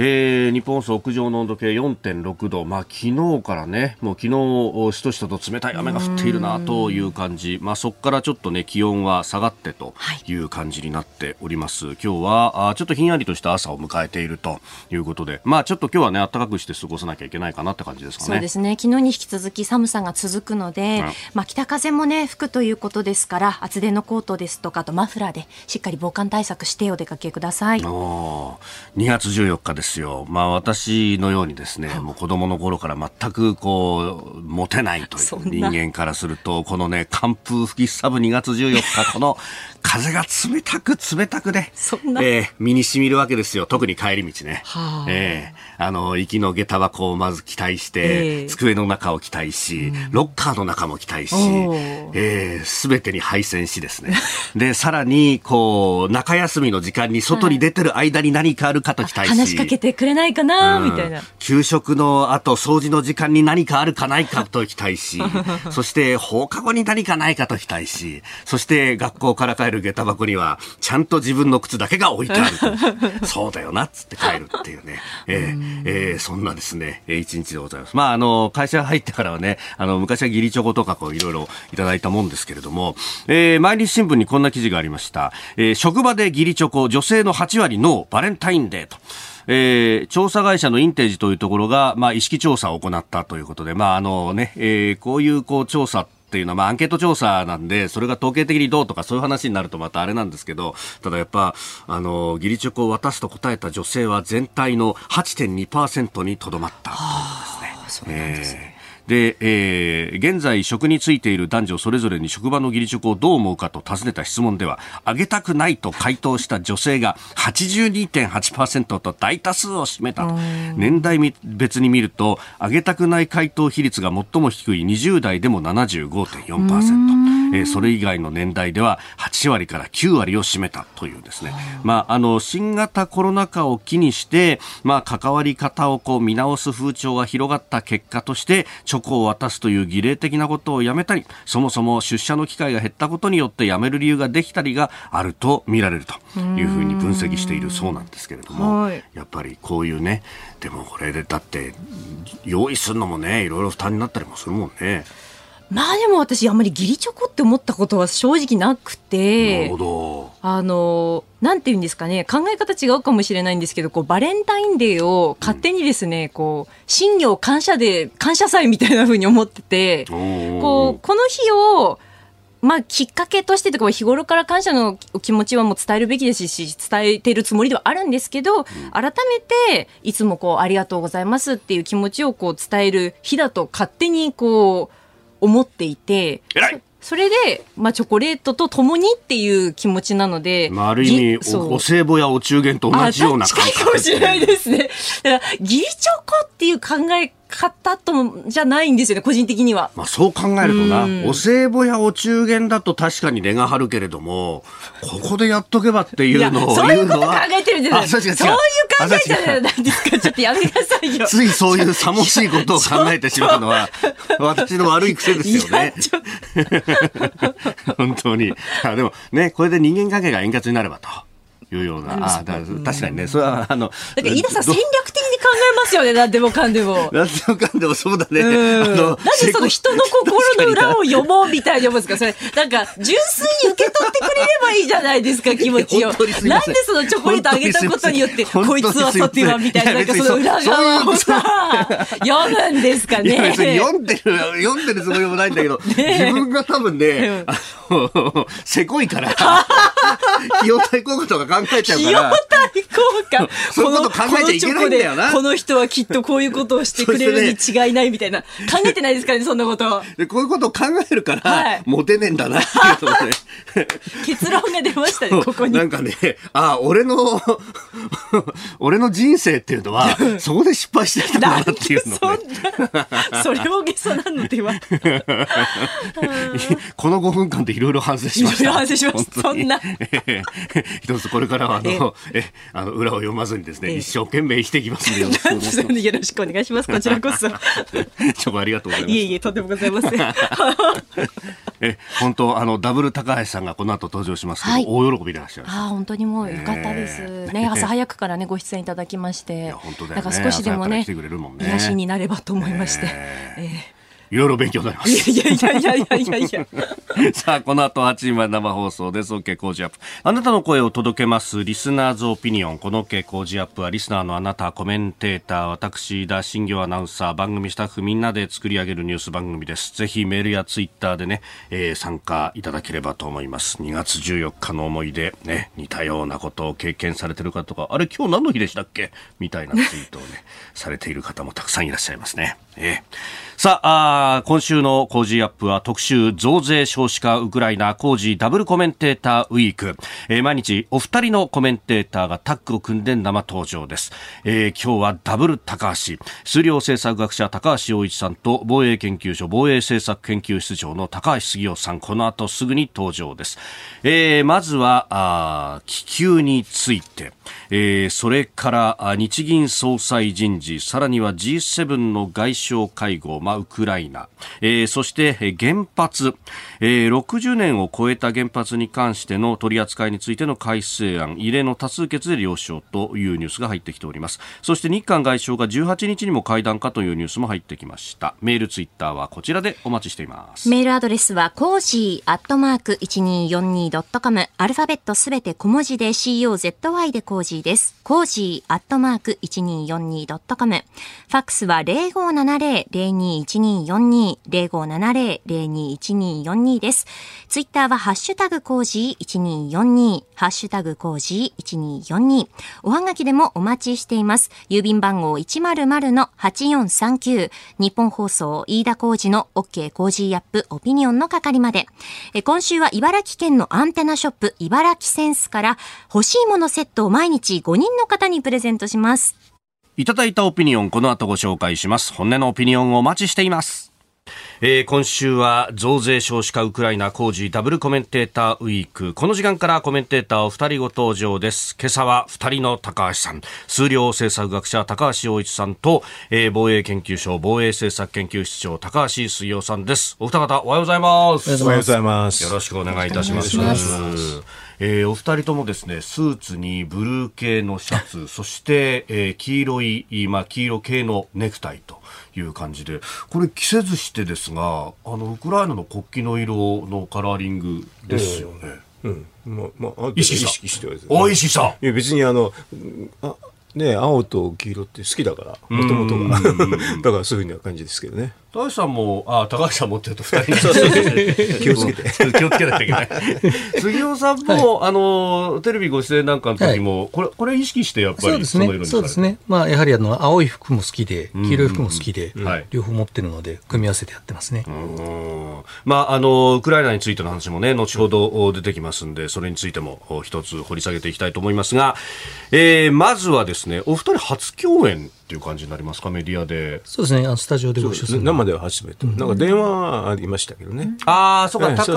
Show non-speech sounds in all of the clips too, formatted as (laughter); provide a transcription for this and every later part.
えー、日本放送屋上の温度計4.6度、まあ、昨日からね、もう昨日しとしとと冷たい雨が降っているなという感じ、まあ、そこからちょっとね、気温は下がってという感じになっております。はい、今日はあちょっとひんやりとした朝を迎えているということで、まあ、ちょっと今日はね、暖かくして過ごさなきゃいけないかなって感じですかね。そうですね。昨日に引き続き寒さが続くので、うん、まあ、北風もね、吹くということですから、厚手のコートですとか、とマフラーでしっかり防寒対策してお出かけください。2月14日ですですよ。まあ私のようにですね、もう子供の頃から全くこう、持てないという人間からすると、このね、寒風吹きすさぶ2月14日、この風が冷たく冷たくね、えー、身に染みるわけですよ。特に帰り道ね。はあ、えー、あの、行きの下駄箱をまず期待して、えー、机の中を期待し、ロッカーの中も期待し、えー、全てに配線しですね。で、さらに、こう、中休みの時間に外に出てる間に何かあるかと期待し、話しかけてくれないかな、みたいな。給食の後、掃除の時間に何かあるかないかと期待し、(laughs) そして放課後に何かないかと期待し、そして学校から帰る下駄箱には、ちゃんと自分の靴だけが置いてあると。(laughs) そうだよな、っつって帰るっていうね。えー、えー、そんなですね、一日でございます。まあ、あの、会社入ってからはね、あの、昔は義理チョコとかこう、いろいろいただいたもんですけれども、えー、毎日新聞にこんな記事がありました。えー、職場で義理チョコ、女性の8割のバレンタインデーと。えー、調査会社のインテージというところが、まあ、意識調査を行ったということで、まあ、あのね、えー、こういう、こう、調査っていうのは、まあ、アンケート調査なんで、それが統計的にどうとかそういう話になるとまたあれなんですけど、ただやっぱ、あの、義理チョコを渡すと答えた女性は全体の8.2%にとどまったというですね。そうなんですね。えーで、えー、現在職に就いている男女それぞれに職場の義理チョコをどう思うかと尋ねた質問では、あげたくないと回答した女性が82.8%と大多数を占めた年代別に見ると、あげたくない回答比率が最も低い20代でも75.4%、えー、それ以外の年代では8割から9割を占めたというですね、まあ、あの、新型コロナ禍を機にして、まあ、関わり方をこう見直す風潮が広がった結果として、ョコを渡すという儀礼的なことをやめたりそもそも出社の機会が減ったことによってやめる理由ができたりがあると見られるというふうに分析しているそうなんですけれどもやっぱりこういうねでもこれでだって用意するのもねいろいろ負担になったりもするもんね。まあでも私あんまり義理チョコって思ったことは正直なくてなるほど。あのなんていうんですかね考え方違うかもしれないんですけどこうバレンタインデーを勝手にですね、うん、こう新業感謝で感謝祭みたいなふうに思っててこうこの日をまあ、きっかけとしてとか日頃から感謝の気持ちはもう伝えるべきですし伝えているつもりではあるんですけど、改めていつもこうありがとうございますっていう気持ちをこう伝える日だと勝手にこう思っていて、それで、まあ、チョコレートとともにっていう気持ちなので、まあ、ある意味お、お歳暮やお中元と同じような感覚かもしれないですね。だから、義理チョコっていう考え方とじゃないんですよね、個人的には。まあそう考えるとな、お歳暮やお中元だと確かに値が張るけれども、ここでやっとけばっていうのをそういうこと考えてるんじゃないそういう考えじゃないですか。ちょっとやめなさいよ。ついそういうさもしいことを考えてしまうのは、私の悪い癖ですよね。本当に。あでもね、これで人間関係が円滑になればと。いうような、あだ確かにね、それはあの、だから飯田さん戦略的に考えますよね、なんでもかんでも。なんでもかんでもそうだね。なんでその人の心の裏を読もうみたいに思うんですか、それ、なんか純粋に受け取ってくれればいいじゃないですか、気持ちを。なんでそのチョコレートあげたことによって、こいつはさてはみたいな、なんかその裏側をさ、読むんですかね。読んでる、読んでるつもりもないんだけど、(laughs) 自分が多分ね、あの、せこいから。(laughs) 費用対効果とか考えちゃうから。(laughs) 費用対効果そういうこと考えちゃいけないんだよな。この人はきっとこういうことをしてくれるに違いないみたいな。考えてないですかね、そんなこと。でこういうことを考えるから、はい、モテねえんだなっていうのね。(laughs) 結論が出ましたね、ここに。なんかね、ああ、俺の、(laughs) 俺の人生っていうのは、そこで失敗してたんだなっていうのね。(laughs) それをゲソなのでは。この5分間でいろいろ反省しました。反省しました。そんな。一つこれからはあの、え、あの裏を読まずにですね、一生懸命生きていきますんでよろしくお願いします。よろしくお願いします。こちらこそ。(laughs) ちょありがとうございます。いえいえ、とんでもございません。(laughs) え、本当あのダブル高橋さんがこの後登場しますけど、はい、大喜びでいらっしゃる。あ、本当にもうよかったです。(laughs) ね、朝早くからねご出演いただきまして、本当だよ、ね、か少しでもね、癒しになればと思いまして。えーいろいろ勉強になります。いやいやいやいやいやいやさあ、この後8時まで生放送です。OK 工事アップ。あなたの声を届けます、リスナーズオピニオン。この OK 工事アップは、リスナーのあなた、コメンテーター、私、田新業アナウンサー、番組スタッフみんなで作り上げるニュース番組です。ぜひメールやツイッターでね、えー、参加いただければと思います。2月14日の思い出、ね、似たようなことを経験されてる方とか、あれ今日何の日でしたっけ？みたいなツイートをね、されている方もたくさんいらっしゃいますね。えーさああ、今週の工事アップは特集増税少子化ウクライナ工事ダブルコメンテーターウィーク、えー、毎日お二人のコメンテーターがタッグを組んで生登場です、えー、今日はダブル高橋。数量政策学者高橋洋一さんと防衛研究所防衛政策研究室長の高橋杉雄さん。この後すぐに登場です、えー、まずはあ気球について。えー、それから日銀総裁人事さらには G7 の外相会合、まあ、ウクライナ、えー、そして原発、えー、60年を超えた原発に関しての取り扱いについての改正案異例の多数決で了承というニュースが入ってきております。そして日韓外相が18日にも会談かというニュースも入ってきました。メールツイッターはこちらでお待ちしています。メールアドレスは cozy アットマーク 1242.com アルファベットすべて小文字で COZY で cozy です。 cozy アットマーク 1242.com。ファックスは0570-021242、0570-021242です。ツイッターはハッシュタグ cozy 1242、ハッシュタグ cozy 1242。おはがきでもお待ちしています。郵便番号100-8439、日本放送飯田コージの OK コージーアップオピニオンの係まで。え今週は茨城県のアンテナショップ IBARAKI sense から欲しいものセットを毎日5人の方にプレゼントします。いただいたオピニオン、この後ご紹介します。本音のオピニオンをお待ちしています。えー、今週は増税少子化ウクライナ工事ダブルコメンテーターウィーク。この時間からコメンテーターお二人ご登場です。今朝は二人の高橋さん。数量政策学者高橋洋一さんと、えー、防衛研究所防衛政策研究室長高橋水陽さんです。お二方おはようございます。おはようございます。よろしくお願いいたします。えー、お二人ともですねスーツにブルー系のシャツそして、えー、黄色い、まあ、黄色系のネクタイという感じでこれ着せずしてですがあのウクライナの国旗の色のカラーリングですよね。うん、まあ、まあ、意識して、ね、お意識した。いや、別にあの、あ、ね、青と黄色って好きだから、もともとが。(laughs) だからそういうふうな感じですけどね。高橋さんも、あ高橋さん持ってると二人。(laughs) 気をつけて。気をつけなきゃいけない。杉尾さんも、はい、あの、テレビご出演なんかの時も、はい、これ、これ意識してやっぱりその色にそうですね。まあ、やはりあの、青い服も好きで、黄色い服も好きで、両方持ってるので、組み合わせてやってますね。まあ、あの、ウクライナについての話もね、後ほど出てきますんで、それについても一つ掘り下げていきたいと思いますが、えー、まずはですね、お二人初共演っていう感じになりますか、メディアで。そうですね、あのスタジオでご一緒する。生では初めて。なんか電話はありましたけどね。ああ、そうか、高、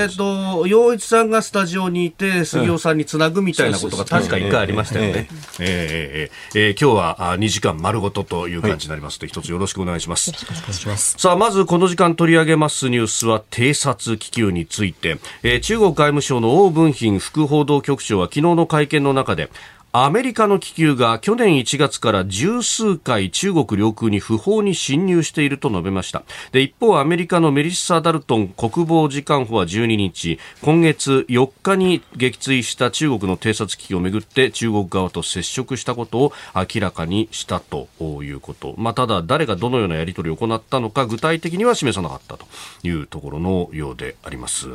えっと、洋一さんがスタジオにいて、杉尾さんにつなぐみたいなことが確か一回ありましたよね。ええええ今日は2時間丸ごとという感じになりますので、一つよろしくお願いします。よろしくお願いします。さあ、まずこの時間取り上げますニュースは、偵察気球について、えー、中国外務省の王文賓副報道局長は昨日の会見の中で、アメリカの気球が去年1月から十数回中国領空に不法に侵入していると述べました。で一方アメリカのメリッサ・ダルトン国防次官補は12日今月4日に撃墜した中国の偵察機器をめぐって中国側と接触したことを明らかにしたということ、まあ、ただ誰がどのようなやり取りを行ったのか具体的には示さなかったというところのようであります。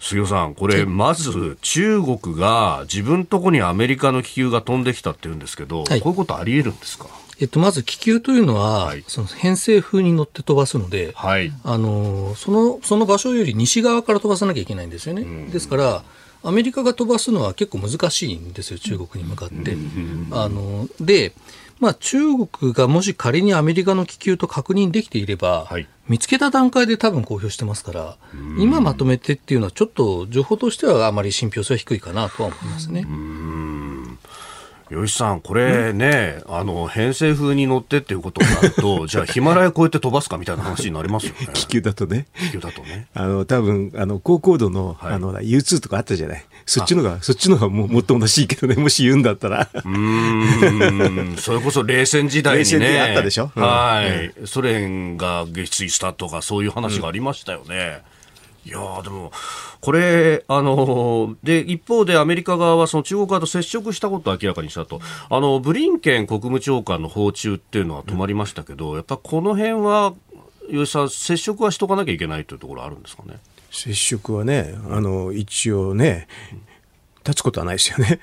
杉尾さん、これ、まず中国が自分とこにアメリカの気球が飛んできたって言うんですけど、はい、こういうことあり得るんですか？えっと、まず気球というのは、はい、その偏西風に乗って飛ばすので、はい、あのそのその場所より西側から飛ばさなきゃいけないんですよね。ですから、アメリカが飛ばすのは結構難しいんですよ、中国に向かって。あので、まあ、中国がもし仮にアメリカの気球と確認できていれば、はい、見つけた段階で多分公表してますから、今まとめてっていうのは、ちょっと情報としてはあまり信憑性は低いかなとは思いますね。吉さん、これね、あの、偏西風に乗ってっていうことになると、(laughs) じゃあヒマラヤ越えて飛ばすかみたいな話になりますよね。(laughs) 気球だとね。気球だとね。あの、多分、あの、高高度の、はい、あの、U2 とかあったじゃない。そっちのが、そっちのがもうもっともらしいけどね、もし言うんだったら。うん、それこそ冷戦時代にね。あったでしょ、うん、はい、うん、ソ連が撃墜したとか、そういう話がありましたよね。いやでも、これ、あの、で、一方でアメリカ側はその中国側と接触したことを明らかにしたと。あの、ブリンケン国務長官の訪中っていうのは止まりましたけど、やっぱこの辺は、吉さん、接触はしとかなきゃいけないというところあるんですかね？接触はね、あの、一応ね、立つことはないですよね。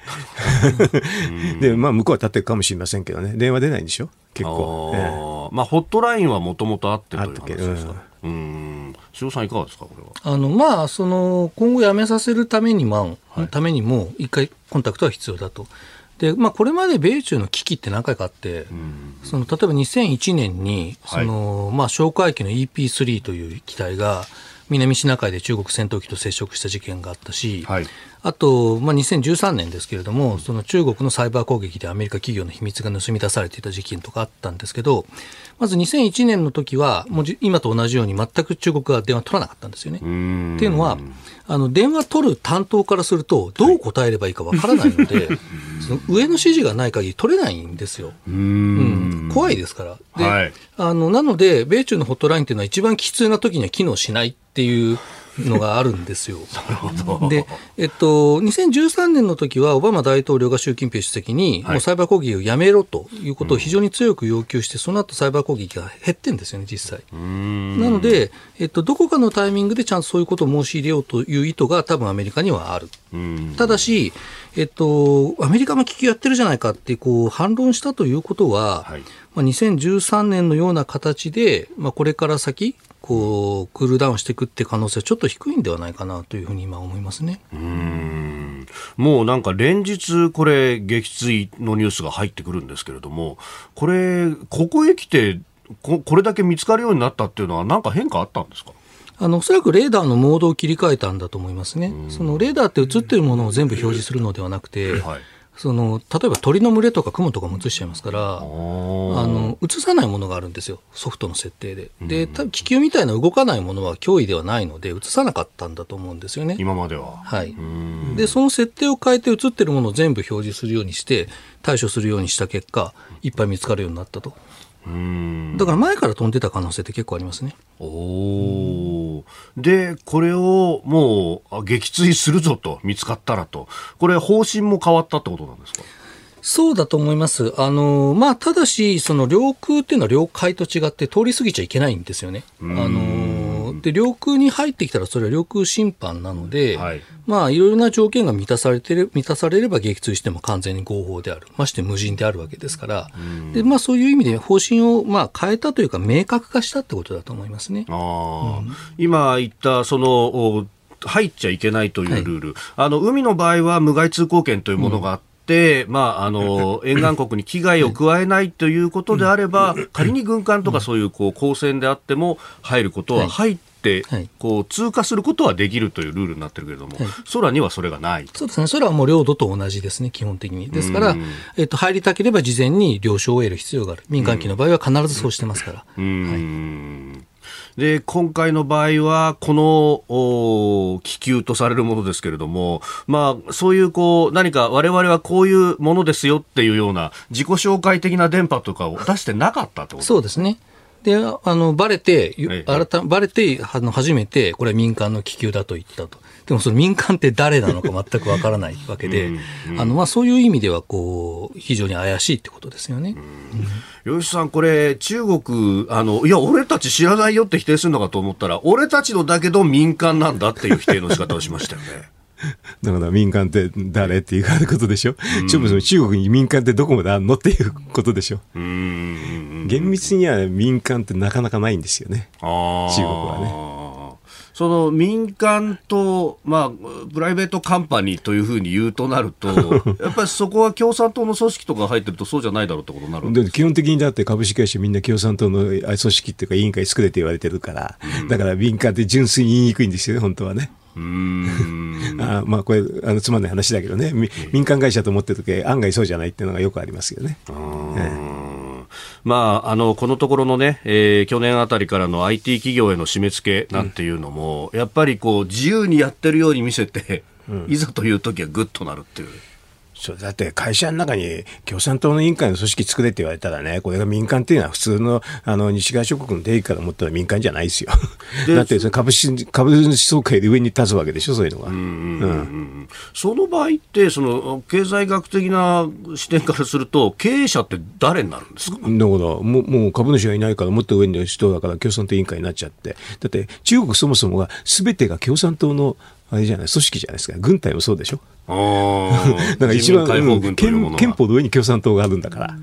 (laughs) で、まあ、向こうは立ってるかもしれませんけどね、電話出ないんでしょ、結構。あえー、まあ、ホットラインはもともとあってという話ですか。うん、塩さんいかがですかこれは？あのまあその今後やめさせるためにも、はい、ためにも一回コンタクトは必要だと。でまあ、これまで米中の危機って何回かあって、その例えば2001年にその、はい、まあ、哨戒機の EP3 という機体が南シナ海で中国戦闘機と接触した事件があったし、はい、あと、まあ、2013年ですけれども、その中国のサイバー攻撃でアメリカ企業の秘密が盗み出されていた事件とかあったんですけど、まず2001年の時は、もう今と同じように全く中国が電話取らなかったんですよね。っていうのは、あの電話取る担当からすると、どう答えればいいかわからないので、(laughs) その上の指示がない限り取れないんですよ。うん、怖いですから。で、はい、あのなので、米中のホットラインっていうのは一番きついな時には機能しないっていうのがあるんですよ。(laughs) で、えっと、2013年の時は、オバマ大統領が習近平主席に、もうサイバー攻撃をやめろということを非常に強く要求して、その後サイバー攻撃が減ってんですよね、実際。なので、えっと、どこかのタイミングでちゃんとそういうことを申し入れようという意図が多分アメリカにはある。ただし、えっと、アメリカも危機やってるじゃないかってこう反論したということは、はい、まあ、2013年のような形で、まあ、これから先、こうクールダウンしていくって可能性はちょっと低いんではないかなというふうに今思いますね。うん。もうなんか連日これ撃墜のニュースが入ってくるんですけれどもこれここへ来てここれだけ見つかるようになったっていうのは何か変化あったんですか？あのおそらくレーダーのモードを切り替えたんだと思いますね。そのレーダーって映ってるものを全部表示するのではなくて、はいその例えば鳥の群れとか雲とかも映しちゃいますからあの映さないものがあるんですよ。ソフトの設定で。で気球みたいな動かないものは脅威ではないので映さなかったんだと思うんですよね。今までは。はい。でその設定を変えて映ってるものを全部表示するようにして対処するようにした結果いっぱい見つかるようになったとだから前から飛んでた可能性って結構ありますね。おで、これをもう撃墜するぞと見つかったらと、これ方針も変わったってことなんですか？そうだと思います。あの、まあ、ただし、その領空っていうのは領海と違って通り過ぎちゃいけないんですよね。あの、で領空に入ってきたらそれは領空侵犯なので、はい。まあ、いろいろな条件が満たされてれ満たされれば撃墜しても完全に合法である。まして無人であるわけですから、でまあ、そういう意味で方針をまあ変えたというか明確化したってことだと思いますね。あうん、今言ったその入っちゃいけないというルール、はい、あの海の場合は無害通行権というものがあって、まあ、あの、沿岸国に危害を加えないということであれば、仮に軍艦とかそういう、こう、公船であっても、入ることは入って、こう通過することはできるというルールになってるけれども、はい、空にはそれがないそうですね、空はもう領土と同じですね、基本的に。ですから、えっと、入りたければ事前に了承を得る。必要がある、民間機の場合は必ずそうしてますから。はい。で、今回の場合は、この気球とされるものですけれども、まあ、そういうこう、何か我々はこういうものですよっていうような自己紹介的な電波とかを出してなかったとそうですね。で、あの、バレて、え改バレて、あの、初めて、これは民間の気球だと言ったと。でもその民間って誰なのか (laughs) 全くわからないわけで、あの、まあそういう意味では、こう、非常に怪しいってことですよね。吉さん、これ、中国、あの、いや、俺たち知らないよって否定するのかと思ったら、俺たちのだけど民間なんだっていう否定の仕方をしましたよね。(laughs) だから民間って誰っていうことでしょ？ちょっとその中国に民間ってどこまであんのっていうことでしょ？うーん。厳密には民間ってなかなかないんですよね。中国はね。その民間と、まあ、プライベートカンパニーというふうに言うとなると、(laughs) やっぱりそこは共産党の組織とか入ってるとそうじゃないだろうってことになるで基本的にだって株式会社みんな共産党のあ組織っていうか委員会作れって言われてるから、だから民間って純粋に言いにくいんですよね、本当はね。うーん。あまあこれあのつまんない話だけどね、み民間会社と思ってる時案外そうじゃないっていうのがよくありますよね。まあ、あのこのところのね、えー去年あたりからの IT 企業への締め付けなんていうのも、やっぱりこう自由にやってるように見せて、いざという時はグッとなるっていう。そうだって会社の中に共産党の委員会の組織作れって言われたらね、これが民間っていうのは普通のあの西側諸国の定義から思ったら民間じゃないですよ。で (laughs) だってその株式株主総会で上に立つわけでしょ、そういうのが。うんその場合って、その経済学的な視点からすると、経営者って誰になるんですか、だからもうもう株主がいないからもっと上の人だから共産党委員会になっちゃってだって中国そもそもが全てが共産党のあれじゃない組織じゃないですか。軍隊もそうでしょ。あー。(laughs) だから一番、憲憲法の上に共産党があるんだから。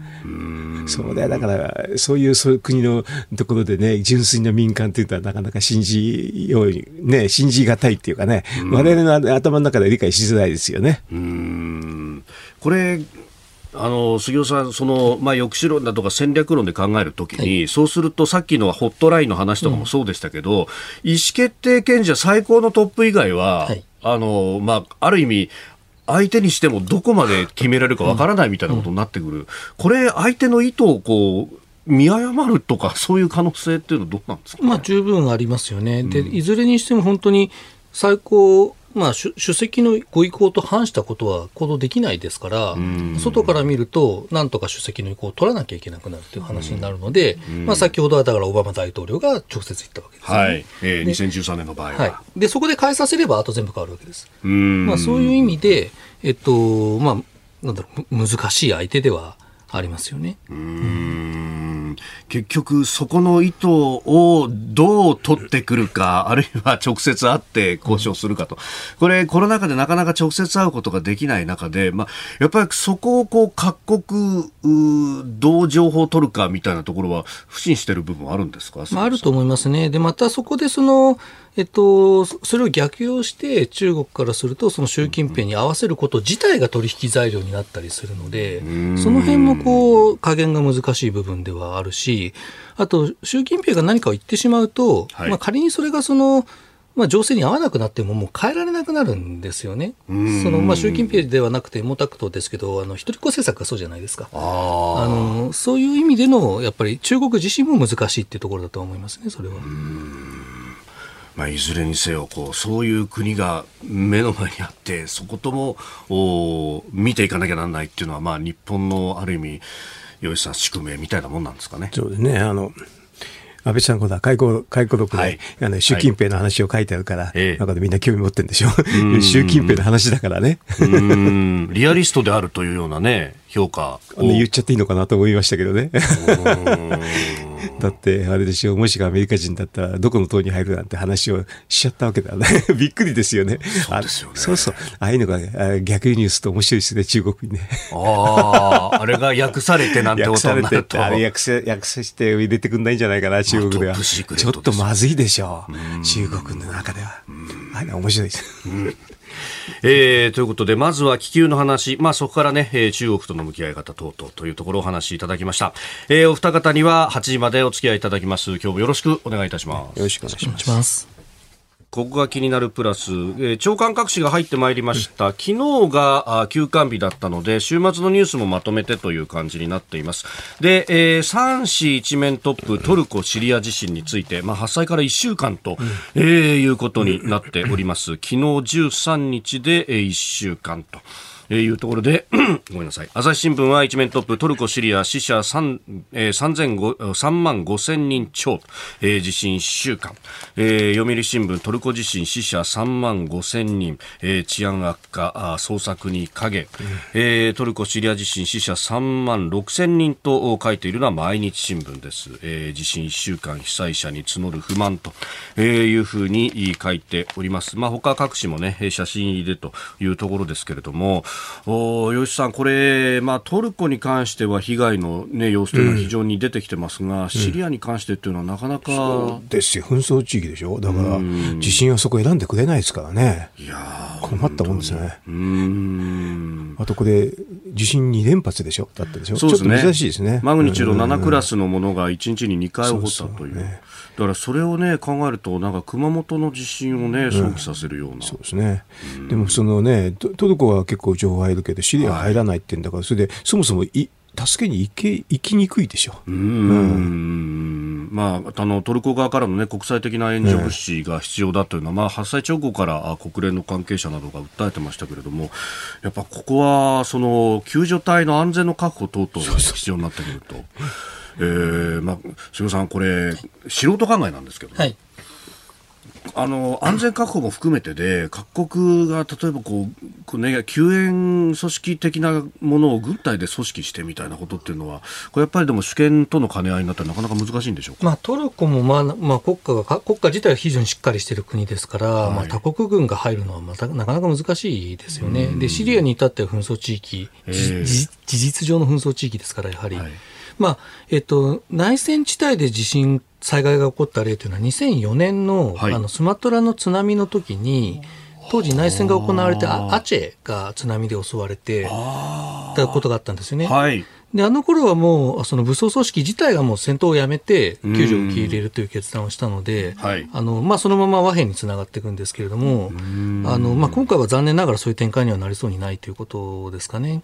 そうだよ。だから、そういうそういう国のところでね、純粋な民間っていうのはなかなか信じように、ね、信じがたいっていうかね、我々の頭の中では理解しづらいですよね。これあの杉尾さん、そのまあ、抑止論だとか戦略論で考えるときに、そうするとさっきのホットラインの話とかもそうでしたけど、意思決定権者最高のトップ以外は、はい。あのまあ、ある意味、相手にしてもどこまで決められるかわからないみたいなことになってくる、これ、相手の意図をこう見誤るとか、そういう可能性っていうのはどうなんですか、ね、まあ、十分ありますよね。で、いずれにしても本当に最高、まあ、主主席のご意向と反したことは行動できないですから、外から見ると、なんとか主席の意向を取らなきゃいけなくなるという話になるので、まあ、先ほどはだからオバマ大統領が直接言ったわけですよね。はいえー、2013年の場合は。はい、でそこで変えさせればあと全部変わるわけです。うーんまあ、そういう意味で、えっとまあ、なんだろうむ難しい相手ではありますよね。うーん結局、そこの意図をどう取ってくるか、あるいは直接会って交渉するかと、これ、コロナ禍でなかなか直接会うことができない中で、まあ、やっぱりそこをこう各国どう情報を取るかみたいなところは、不信してる部分はあるんですか、まあ、あると思いますね。で、またそこでその、えっと、そそれを逆用して中国からすると、その習近平に合わせること自体が取引材料になったりするので、その辺もこう、加減が難しい部分ではあるし、あと、習近平が何かを言ってしまうと、はいまあ仮にそれがその、まあ、情勢に合わなくなってももう変えられなくなるんですよね。そのまあ習近平ではなくて毛沢東ですけどあの一人っ子政策がそうじゃないですか。あのそういう意味でのやっぱり中国自身も難しいっていうところだと思いますねそれは。まあ、いずれにせよこうそういう国が目の前にあってそこともお見ていかなきゃならないっていうのは、まあ、日本のある意味吉さん宿命みたいなもんなんですかね。そうですね。あの、安倍さんこだ、回顧、回顧録で、はいあの、習近平の話を書いてあるから、ええなんかでみんな興味持ってるんでしょ。習近平の話だからね。うーんリアリストであるというようなね評価言っちゃっていいのかなと思いましたけどね。だって、あれでしょ、もしがアメリカ人だったら、どこの党に入るなんて話をしちゃったわけだよね。(laughs) びっくりですよね。そうですよねそうそう。ああいうのがあ逆輸入すると面白いですね、中国にね。あああれが訳されてなんてことになるとあれ訳せ、訳さして入れてくんないんじゃないかな、中国では。トップシークレッちょっとまずいでしょう。中国の中では。あれ面白いです。えーということで、まずは気球の話、まあ、そこからね、えー中国との向き合い方等々というところをお話しいただきました。えーお二方には8時までお付き合いいただきます。今日もよろしくお願いいたします。よろしくお願いします。ここが気になるプラス、えー長官各紙が入ってまいりました。昨日があ休館日だったので、週末のニュースもまとめてという感じになっています。で、えー、3紙一面トップ、トルコ・シリア地震について、まあ、発災から1週間と、えーいうことになっております。昨日13日で、えー1週間と。えー、いうところで (clears throat) ごめんなさい。朝日新聞は一面トップトルコ・シリア死者3、えー、3万5千人超、えー、地震1週間、えー、読売新聞トルコ地震死者3万5千人、えー、治安悪化あ捜索に影、うん、えー、トルコ・シリア地震死者3万6千人と書いているのは毎日新聞です、えー、地震1週間被災者に募る不満と、えー、いうふうに書いております。まあ他各紙もね写真入れというところですけれどもお吉さん、これ、まあ、トルコに関しては被害の、ね、様子というのは非常に出てきてますが、うん、シリアに関してというのはなかなか、そうですよ、紛争地域でしょ、だから、地震はそこ選んでくれないですからね、いや困ったもんですね。うん。あとこれ、地震2連発でしょ、だったでしょ、そうですね、珍しいですね。マグニチュード7クラスのものが1日に2回起こったという。ねだからそれをね考えるとなんか熊本の地震をね想起させるような、うん、そうですね、うん、でもそのねトルコは結構情報入るけどシリア入らないってんだから、はい、それでそもそもい助けに行け行きにくいでしょ。う。うん、まあ、あのトルコ側からの、ね、国際的な援助物資が必要だというのは、ね、まあ、発災直後から国連の関係者などが訴えてましたけれども、やっぱここはその救助隊の安全の確保等々が必要になってくると。えー、まあ、杉さん、これ、素人考えなんですけど、はい、あの安全確保も含めてで、各国が例えばこう、こうね、救援組織的なものを軍隊で組織してみたいなことっていうのは、これやっぱりでも主権との兼ね合いになったらなかなか難しいんでしょうか、まあ、トルコも、まあまあ、国家が国家自体は非常にしっかりしている国ですから、はい、まあ、他国軍が入るのはまたなかなか難しいですよね。でシリアに至っては紛争地域、えー、事実上の紛争地域ですから、やはり。はいまあえっと、内戦地帯で地震、災害が起こった例というのは、2004年のはい、あのスマトラの津波の時に、当時内戦が行われてアチェが津波で襲われてたことがあったんですよね。はい、で、あの頃はもう、その武装組織自体がもう戦闘をやめて、救助を受け入れるという決断をしたので、はい、あの、まあ、そのまま和平につながっていくんですけれども、あの、まあ、今回は残念ながらそういう展開にはなりそうにないということですかね。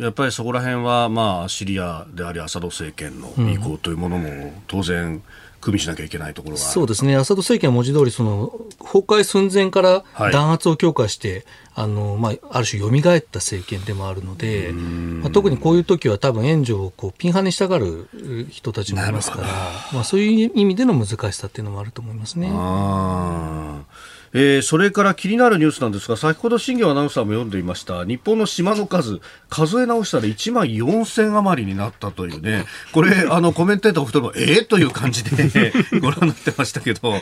やっぱりそこら辺は、まあ、シリアでありアサド政権の意向というものも当然、うん組みしなきゃいけないところがそうですね、アサド政権は文字通りその崩壊寸前から弾圧を強化して、はい、あのまあ、ある種、蘇った政権でもあるので、まあ、特にこういう時は多分援助をこうピンハネしたがる人たちもいますから、まあ、そういう意味での難しさっていうのもあると思いますね。えー、それから気になるニュースなんですが先ほど新業アナウンサーも読んでいました日本の島の数数え直したら1万4000余りになったというねこれあのコメンテーターお二人もええー、という感じで (laughs) ご覧になってましたけど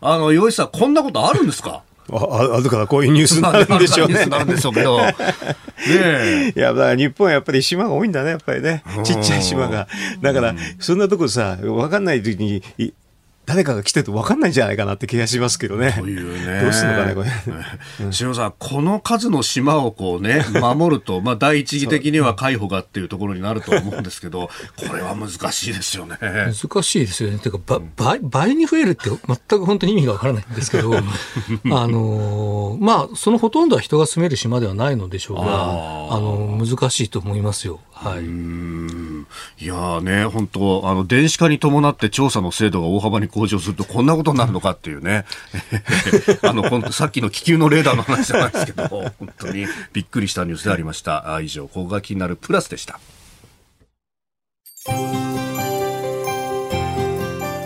あの洋一さんこんなことあるんですか？ああるからこういうニュースになるんでしょうね。なるんでしょうけど。ねいや、だから日本はやっぱり島が多いんだね、やっぱりね。ちっちゃい島が。だから、そんなとこさ、わかんない時に誰かが来てると分かんないんじゃないかなって気がしますけどね。ういうね。どうするのかね、これ。(laughs) 篠さん、この数の島をこうね、(laughs) 守ると、まあ、第一義的には海保がっていうところになると思うんですけど、これは難しいですよね。難しいですよね。ていうか、倍、倍に増えるって全く本当に意味が分からないんですけど、(laughs) あのまあ、そのほとんどは人が住める島ではないのでしょうが、あの、難しいと思いますよ。はい。いやね、本当あの、電子化に伴って調査の精度が大幅に向上するとこんなことになるのかっていうね。(laughs) (laughs) あの、さっきの気球のレーダーの話じゃないですけど、(laughs) 本当にびっくりしたニュースでありました。以上、ここが気になるプラスでした。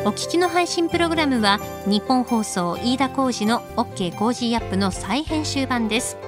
お聞きの配信プログラムはニッポン放送飯田浩司の OK コージーアップの再編集版です。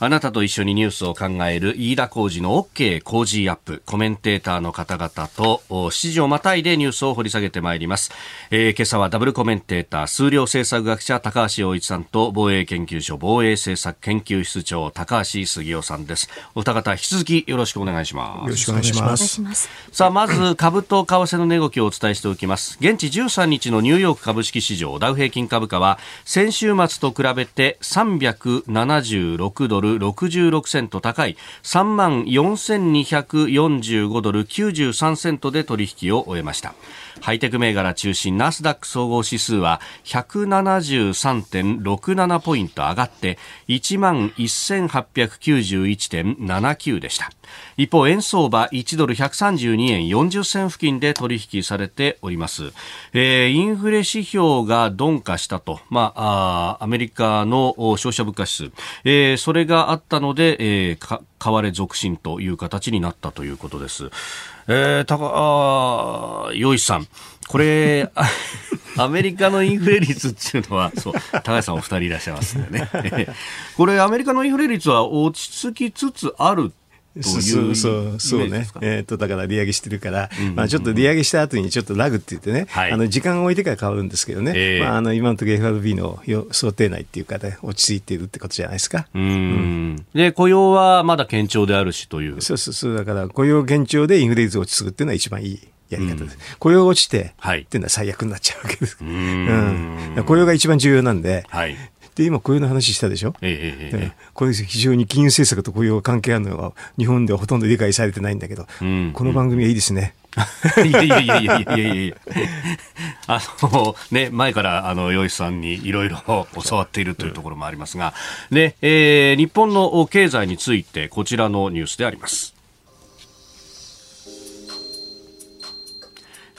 あなたと一緒にニュースを考える飯田浩二の OK 工事アップ。コメンテーターの方々と7時をまたいでニュースを掘り下げてまいります。えー、今朝はダブルコメンテーター、数量政策学者高橋洋一さんと防衛研究所防衛政策研究室長高橋杉雄さんです。お二方引き続きよろしくお願いします。よろしくお願いします。さあ、まず株と為替の値動きをお伝えしておきます。現地13日のニューヨーク株式市場ダウ平均株価は先週末と比べて376ドル66セント高い3万4245ドル93セントで取引を終えました。ハイテク銘柄中心ナスダック総合指数は173.67ポイント上がって1万1891.79でした。一方円相場1ドル132円40銭付近で取引されております、えー、インフレ指標が鈍化したと、まあ、あアメリカの消費者物価指数、えー、それがあったので、えー、買われ続伸という形になったということです。えー、たか、あ洋一さん。これ、(laughs) アメリカのインフレ率っていうのは、そう、高橋さんお二人いらっしゃいますよね。(laughs) これ、アメリカのインフレ率は落ち着きつつあるそうそうそうそうね、えー、とだから利上げしてるから、まあ、ちょっと利上げした後にちょっとラグって言ってね、はい、あの時間を置いてから変わるんですけどね、えー、まあ、あの今のところ FRB の想定内っていうか、ね、落ち着いているってことじゃないですか。うん。うん。で雇用はまだ堅調であるしという。そうそうそう。だから雇用堅調でインフレ率落ち着くっていうのは一番いい。やり方です。うん、雇用が落ちて、はい、っていうのは最悪になっちゃうわけです。うん、雇用が一番重要なんで、はい、で、今雇用の話したでしょ、えええこれ非常に金融政策と雇用が関係あるのは日本ではほとんど理解されてないんだけど、うん、この番組はいいですね。いやいやいやいやいやいやいやあの、ね、前から、あの、洋一さんにいろいろ教わっているというところもありますが、ね、えー、日本の経済について、こちらのニュースであります。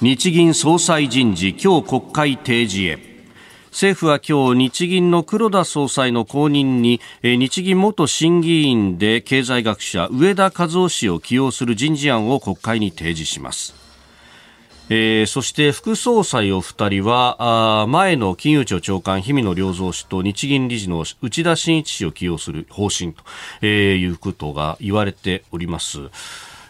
日銀総裁人事、今日国会提示へ。政府は今日日銀の黒田総裁の後任に日銀元審議員で経済学者上田和夫氏を起用する人事案を国会に提示しますえー、そして副総裁お二人はあ前の金融庁長官氷見野良三氏と日銀理事の内田真一氏を起用する方針と、えー、いうことが言われております。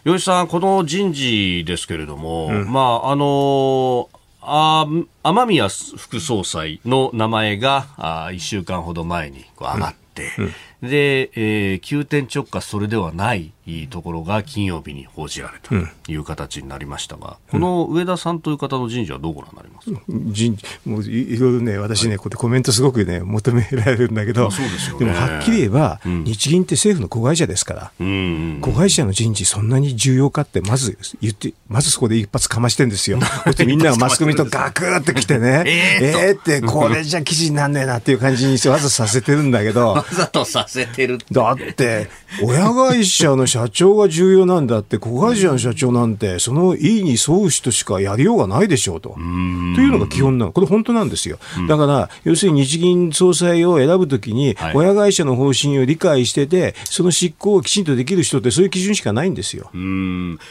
吉さん、この人事ですけれども、うん、まあ、あのあ雨宮副総裁の名前があ1週間ほど前にこう上がって、うん。うん。で、えー、急転直下それではないところが金曜日に報じられたという形になりましたが、うん、この上田さんという方の人事はどうご覧になりますか、人もういろいろね、私ね、こうコメントすごくね、求められるんだけど、でね、でもはっきり言えば、うん、日銀って政府の子会社ですから、うんうん、子会社の人事、そんなに重要かって、まず言って、まずそこで一発かましてんですよ。みんながマスコミとガクって来てね、(laughs) えー、えーって、これじゃ記事になんねえなっていう感じにわざさせてるんだけど、(laughs) わざとさせてるだって、親会社の社長が重要なんだって、子会社の社長なんて、その意に沿う人しかやりようがないでしょうと。というのが基本なの。これ本当なんですよ。だから、要するに日銀総裁を選ぶときに、親会社の方針を理解してて、その執行をきちんとできる人って、そういう基準しかないんですよ。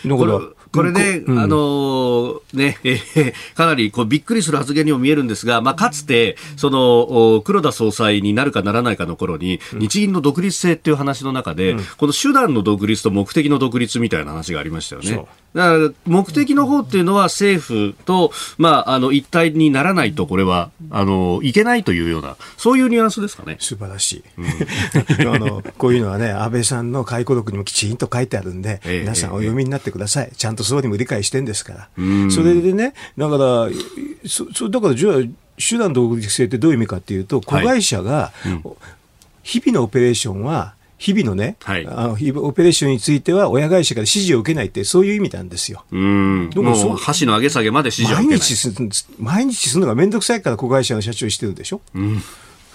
だから、これね、うん、あのー、ね、えー、かなりこうびっくりする発言にも見えるんですが、まあ、かつて、その、黒田総裁になるかならないかの頃に、日銀の独立性っていう話の中で、うん、この手段の独立と目的の独立みたいな話がありましたよね。だから目的の方っていうのは政府と、まあ、あの一体にならないとこれはあのいけないというようなそういうニュアンスですかね。素晴らしい、うん、(laughs) あのこういうのはね安倍さんの回顧録にもきちんと書いてあるんで、え皆さんお読みになってください、ちゃんと総理も理解してんですから、それでねだからそそだからじゃあ手段独立性ってどういう意味かっていうと子会社が、日々のオペレーションは日々のね、はい、あのオペレーションについては親会社から指示を受けないって、そういう意味なんですよ。うん。でもう箸の上げ下げまで指示を受けない。毎日す毎日するのが面倒くさいから子会社の社長してるでしょ。うん。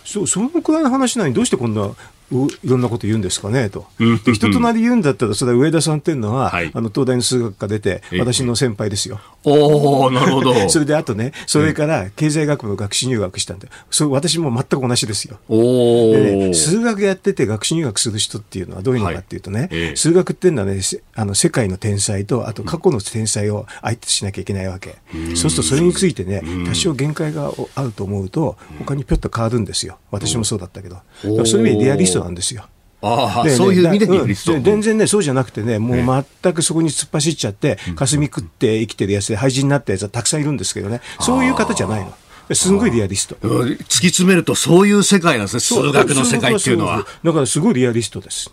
そそのくらいの話なのにどうしてこんないろんなこと言うんですかねと、で人となり言うんだったら、それは上田さんっていうのは、はい、あの東大の数学科出て、私の先輩ですよ。おおなるほど。(laughs) それであとね、それから経済学部の学士入学したんで、それ私も全く同じですよ。おでね、数学やってて学士入学する人っていうのはどういうのかっていうとね、はい数学っていうのはね、あの世界の天才と、あと過去の天才を相手しなきゃいけないわけ。そうするとそれについてね、多少限界があると思うと、他にぴょっと変わるんですよ。私もそうだったけど。そういう意味でリアリストなんですよ。ああ、でねそういう意味でリアリスト。うんで全然ね、そうじゃなくてね、もう全くそこに突っ走っちゃって、霞食って生きてるやつで廃人になったやつはたくさんいるんですけどね、そういう方じゃないの。すんごいリアリスト。うん突き詰めるとそういう世界なんですね、数学の世界っていうのは。だからすごいリアリストです。だ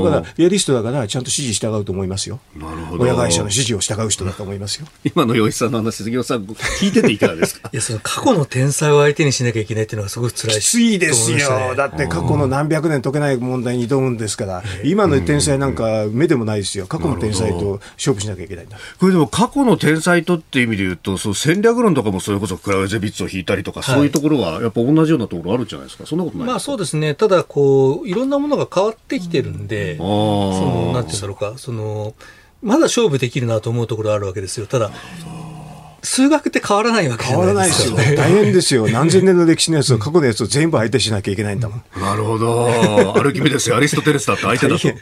から、リアリストだから、ちゃんと指示従うと思いますよ。なるほど親会社の指示を従う人だと思いますよ。今の洋一さんの話、杉尾さん、聞いてていかがですか？(laughs) いや、その過去の天才を相手にしなきゃいけないっていうのはすごく辛いきついですよ。だって過去の何百年解けない問題に挑むんですから、今の天才なんか目でもないですよ。過去の天才と勝負しなきゃいけないんだ。これでも過去の天才とっていう意味で言うと、そう戦略論とかもそれこそクラウゼビッツを引いたりとか、そういうところはやっぱ同じようなところあるんじゃないですか？そんなことないまあそうですね。ただ、こう、いろんなものが変わってきてるんで、あそーの、なんていうんだろうか、その、まだ勝負できるなと思うところあるわけですよ。ただ、数学って変わらないわけじ変わゃならないいですよ。ですよね。(laughs) 大変ですよ。何千年の歴史のやつを、過去のやつを全部相手しなきゃいけないんだもん。なるほど。アルキメデスやアリストテレスだって相手だと。なる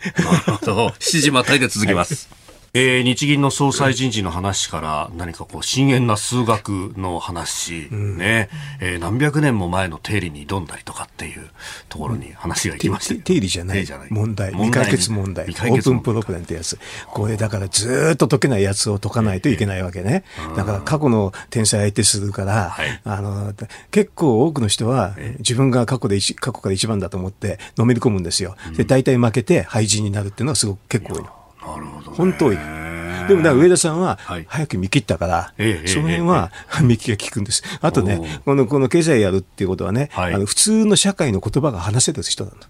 ほど。7時またいで続きます。えー日銀の総裁人事の話から何かこう深遠な数学の話、ね、えー何百年も前の定理に挑んだりとかっていうところに話が行きましたけど。定理じゃない。問題、未解決問題、オ未解決問題。ープンプロブレムってやつ。これだからずーっと解けないやつを解かないといけないわけね。だから過去の天才相手するから、はい。あの、結構多くの人は自分が過去で一、過去から一番だと思ってのめり込むんですよ。で、大体負けて廃人になるっていうのはすごく結構多いの。なるほど、ね。本当多いの。でもだから上田さんははい早く見切ったから、ええその辺は見切りが効くんです。あとねこのこの経済やるっていうことはね、はいあの普通の社会の言葉が話せる人なんだ。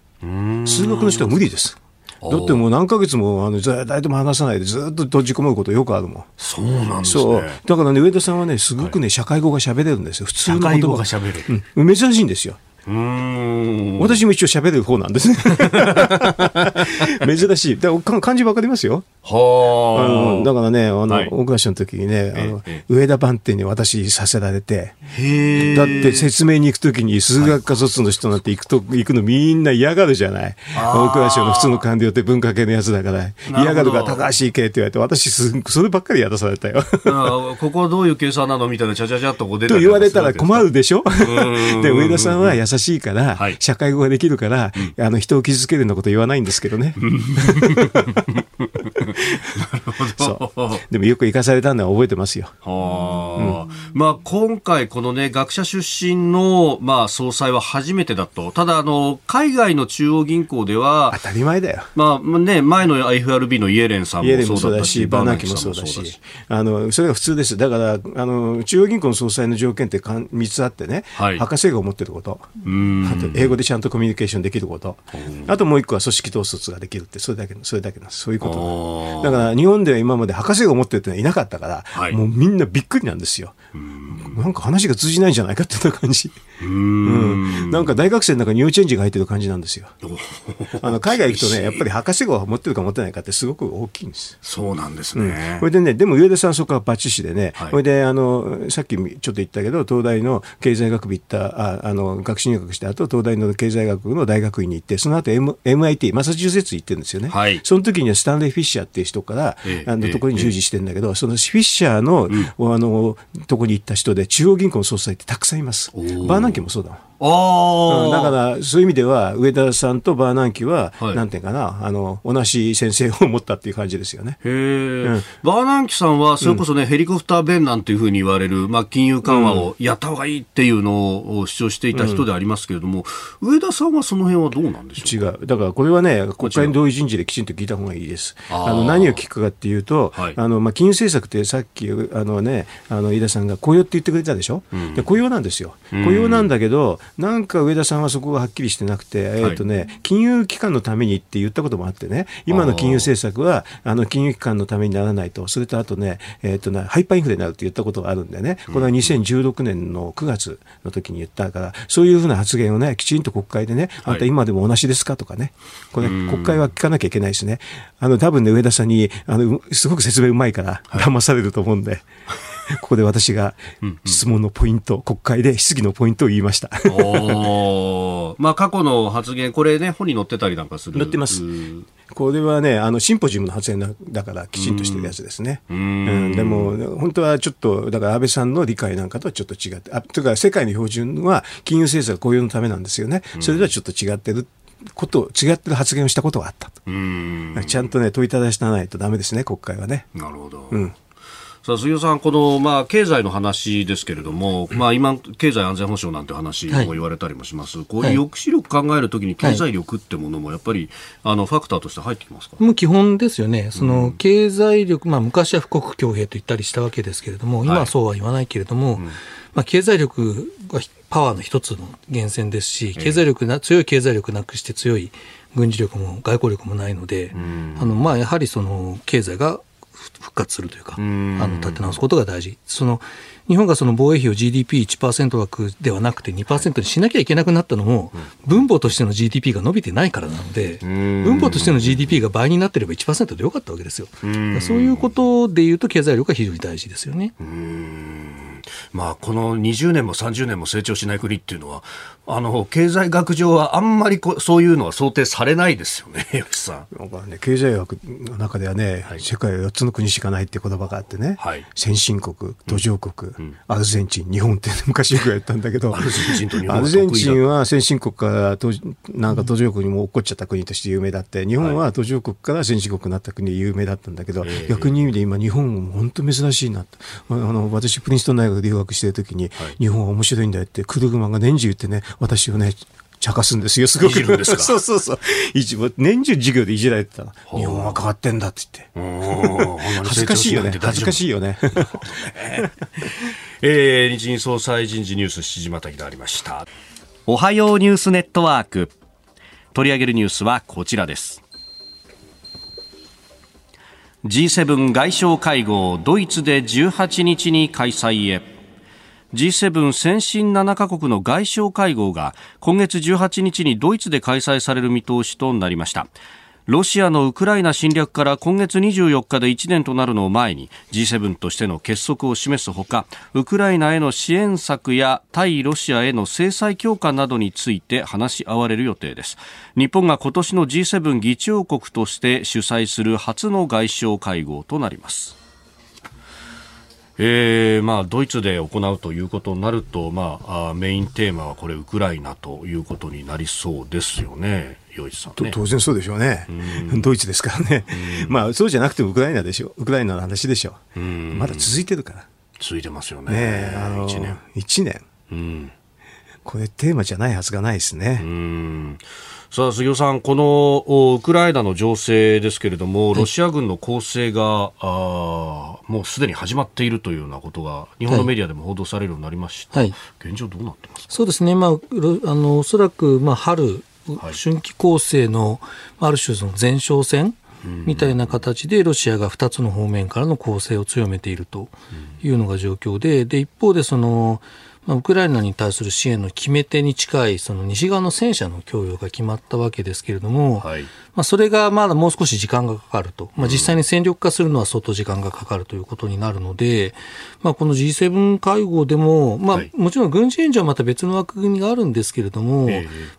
数学の人は無理です。だってもう何ヶ月もあのず誰とも話さないでずっと閉じこもることよくあるもん。そうなんですそうね。。だからね、上田さんはね、すごくね、社会語が喋れるんですよ。普通の言葉社会語が喋れるうん、珍しいんですよ。うーん。私も一応喋れる方なんですね。(laughs) 珍しい。だか漢字わかりますよ。あはのだからね、あの、はい大蔵省の時にね、あのええ上田番店に私させられて、へえ。だって説明に行くときに数学科卒の人なんて行くと、行くのみんな嫌がるじゃない。大蔵省の普通の官僚って文化系のやつだから、嫌がるから高橋行けって言われて、私すそればっかりやらされたよ。ここはどういう計算なのみたいな、ちゃちゃちゃっとこう出たとり言われたら困るでしょ？ん (laughs) で、上田さんは優しいからはい、社会語ができるから、あの、人を傷つけるようなこと言わないんですけどね。(laughs) でもよく生かされたのは覚えてますよ。はあ。まあ、今回、このね、学者出身の、まあ、総裁は初めてだと。ただ、あの、海外の中央銀行では当、たり前だよ。まあ、ね、前の FRB のイエレンさんももそうだし、バーナーキもそうだし、あの、それが普通です。だから、あの、中央銀行の総裁の条件ってかん3つあってね、はい。博士号を持ってること、あと英語でちゃんとコミュニケーションできること、あともう一個は組織統率ができるって、それだけの、それだけの、そういうことだ。から日本では今まで博士号を持ってるってのはいなかったから、はい。もうみんなびっくりなんですよ。なんか話が通じないんじゃないかってな感じ。うーんなんか大学生の中に幼稚園児が入ってる感じなんですよ。あの海外行くとね、やっぱり博士号を持ってるか持ってないかってすごく大きいんです。そうなんですうんね。それでね、でも上田さんそこはバッチシでね、はいそれであのさっきちょっと言ったけど、東大の経済学部行った、ああの学士入学した後、東大の経済学部の大学院に行って、その後、M、MIT、マサチューセッツ行ってるんですよね。はいその時にはスタンレー・フィッシャーっていう人から、ええええあのところに従事してるんだけど、そのフィッシャーの、あのとこに行った人で、中央銀行の総裁ってたくさんいます。ーバーナもそうだ。ああ、うんだから、そういう意味では、上田さんとバーナンキは、はい。なんていうかな、あの、同じ先生を持ったっていう感じですよね。へえ、バーナンキさんは、それこそね、ヘリコプター弁なんていうふうに言われる、まあ、金融緩和をやった方がいいっていうのを主張していた人でありますけれども、上田さんはその辺はどうなんでしょう？違う。だからこれはね、国会の同意人事できちんと聞いた方がいいです。あの何を聞くかっていうと、はい。あのまあ、金融政策ってさっき、あのね、あの飯田さんが雇用って言ってくれたでしょ、で雇用なんですよ。雇用なんだけど、なんか上田さんはそこがはっきりしてなくて、えーとね、金融機関のためにって言ったこともあってね、今の金融政策はあの金融機関のためにならないと、それとあとね、えーとねハイパーインフレになるって言ったことがあるんでね、これは2016年の9月の時に言ったから、そういうふうな発言をね、きちんと国会でね、あんた今でも同じですかとかね、これ、国会は聞かなきゃいけないですね。あの、多分ね、上田さんに、あの、すごく説明うまいから、騙されると思うんで、(laughs) ここで私が質問のポイント、国会で質疑のポイントを言いました。まあ、過去の発言、これね、本に載ってたりなんかする。載ってますうんこれはね、あの、シンポジウムの発言だだから、きちんとしてるやつですね。んうんでも、本当はちょっと、だから安倍さんの理解なんかとはちょっと違って、あというか、世界の標準は金融政策、雇用のためなんですよね。それとはちょっと違ってる。こと、違ってる発言をしたことがあったと。うんちゃんとね、問いただしないとだめですね、国会はね。なるほど。うんさあ杉尾さん、この、まあ、経済の話ですけれども、まあ、今、経済安全保障なんて話も言われたりもします、はい、こういう抑止力考えるときに経済力ってものもやっぱり、あのファクターとして入ってきますか？もう基本ですよね、その経済力、まあ、昔は富国強兵と言ったりしたわけですけれども、今はそうは言わないけれども、はい、まあ、経済力がパワーの一つの源泉ですし、経済力な、強い経済力なくして強い軍事力も外交力もないので、あのまあ、やはりその経済が復活するというか、あの立て直すことが大事。その日本がその防衛費を GDP1% 枠ではなくて2%にしなきゃいけなくなったのも、分母としての GDP が伸びてないからなので、分母としての GDP が倍になってれば1%でよかったわけですよ。そういうことでいうと、経済力が非常に大事ですよね。まあ、この20年も30年も成長しない国っていうのは、あの経済学上はあんまりこそういうのは想定されないですよね、(laughs) 吉さん。ね、経済学の中ではね、はい、世界は4つの国しかないって言葉があってね、はい、先進国、途上国、うん、アルゼンチン、日本って昔よく言ったんだけど、アルゼンチンと日本アルゼンチンは先進国からなんか途上国にも落っこっちゃった国として有名だって、日本は途上国から先進国になった国で有名だったんだけど、はい、逆に意味で今、日本も本当珍しいなあの私、プリンストン大学で留学してるときに、日本は面白いんだよって、クルグマが年中言ってね、私をね、茶化すんですよ、すごく。(laughs) そうそうそう。一部、年中授業でいじられてたの。日本は変わってんだって言って。恥ずかしいよね。恥ずかしいよね。(laughs) えー、日銀総裁人事ニュース7時またぎがありました。おはようニュースネットワーク。取り上げるニュースはこちらです。G7 外相会合、ドイツで18日に開催へ。G7 先進7カ国の外相会合が今月18日にドイツで開催される見通しとなりました。ロシアのウクライナ侵略から今月24日で1年となるのを前に G7 としての結束を示すほかウクライナへの支援策や対ロシアへの制裁強化などについて話し合われる予定です。日本が今年の G7 議長国として主催する初の外相会合となります。えーまあ、ドイツで行うということになると、まあ、メインテーマはこれウクライナということになりそうですよね。さん、ね、当然そうでしょうね、うドイツですからね、まあ、そうじゃなくてもウクライナでしょう、ウクライナの話でしょう、まだ続いてるから。続いてますよね、ねあの1年。1年、うん、これ、テーマじゃないはずがないですね。うんさあ杉尾さん、このウクライナの情勢ですけれども、ロシア軍の攻勢が、あもうすでに始まっているというようなことが、日本のメディアでも報道されるようになりました、はい、現状、どうなってますそうですね、まあ、あのおそらく、まあ、春、春季攻勢のある種、前哨戦みたいな形で、ロシアが2つの方面からの攻勢を強めているというのが状況で、で一方でその、まあ、ウクライナに対する支援の決め手に近いその西側の戦車の供与が決まったわけですけれども、はい、まあ、それがまだもう少し時間がかかると、まあ、実際に戦力化するのは相当時間がかかるということになるので、まあ、この G7 会合でも、まあ、もちろん軍事援助はまた別の枠組みがあるんですけれども、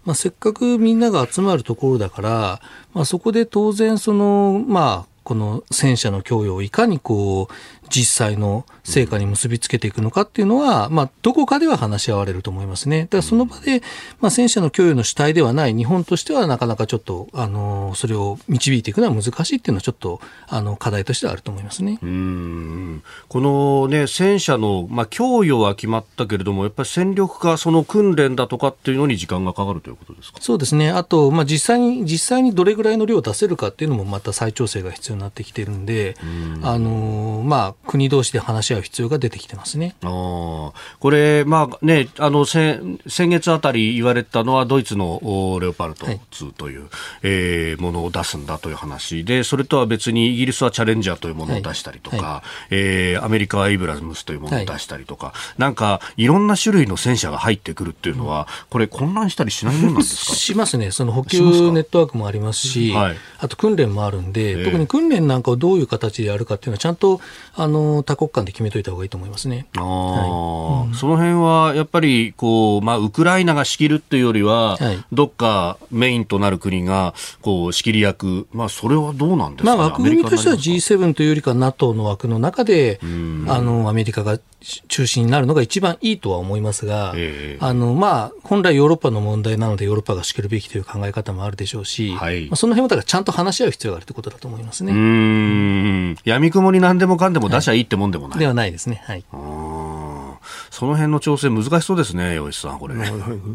まあ、せっかくみんなが集まるところだから、まあ、そこで当然その、まあ、この戦車の供与をいかにこう実際の成果に結びつけていくのかっていうのは、まあ、どこかでは話し合われると思いますね。だからその場で、まあ、戦車の供与の主体ではない日本としてはなかなかちょっと、あの、それを導いていくのは難しいっていうのはちょっと、あの、課題としてはあると思いますね。うんこのね、戦車の、まあ、供与は決まったけれども、やっぱり戦力化、その訓練だとかっていうのに時間がかかるということですか？そうですね。あと、まあ、実際に、実際にどれぐらいの量を出せるかっていうのもまた再調整が必要になってきてるんで、あの、まあ、国同士で話し合う必要が出てきてますね。あこれ、まあね、あの先先月あたり言われたのは、ドイツのレオパルト2という、はい、えー、ものを出すんだという話で、それとは別にイギリスはチャレンジャーというものを出したりとか、はい。はい、えー、アメリカはイブラムスというものを出したりとか、はい、なんかいろんな種類の戦車が入ってくるっていうのは、これ、混乱したりしないものなんですか？(laughs) しますね、その補給ネットワークもありますし、はい、あと訓練もあるんで、特に訓訓練なんかをどういう形でやるかっていうのは、ちゃんとあの多国間で決めといた方がいいと思いますね。あはい。うん、その辺はやっぱりこう、まあ、ウクライナが仕切るっていうよりは、はい、どっかメインとなる国がこう仕切り役、まあ、それはどうなんですか、ね、まあ、枠組みとしては G7 というよりか NATO の枠の中で、あのアメリカが中心になるのが一番いいとは思いますが、えー、あのまあ、本来ヨーロッパの問題なのでヨーロッパが仕切るべきという考え方もあるでしょうし、はい、まあ、その辺はだからちゃんと話し合う必要があるということだと思いますね。うん闇雲に何でもかんでも出しゃいいってもんでもない。はい、ではないですね。はいその辺の調整難しそうですね、吉さん、これ、ね。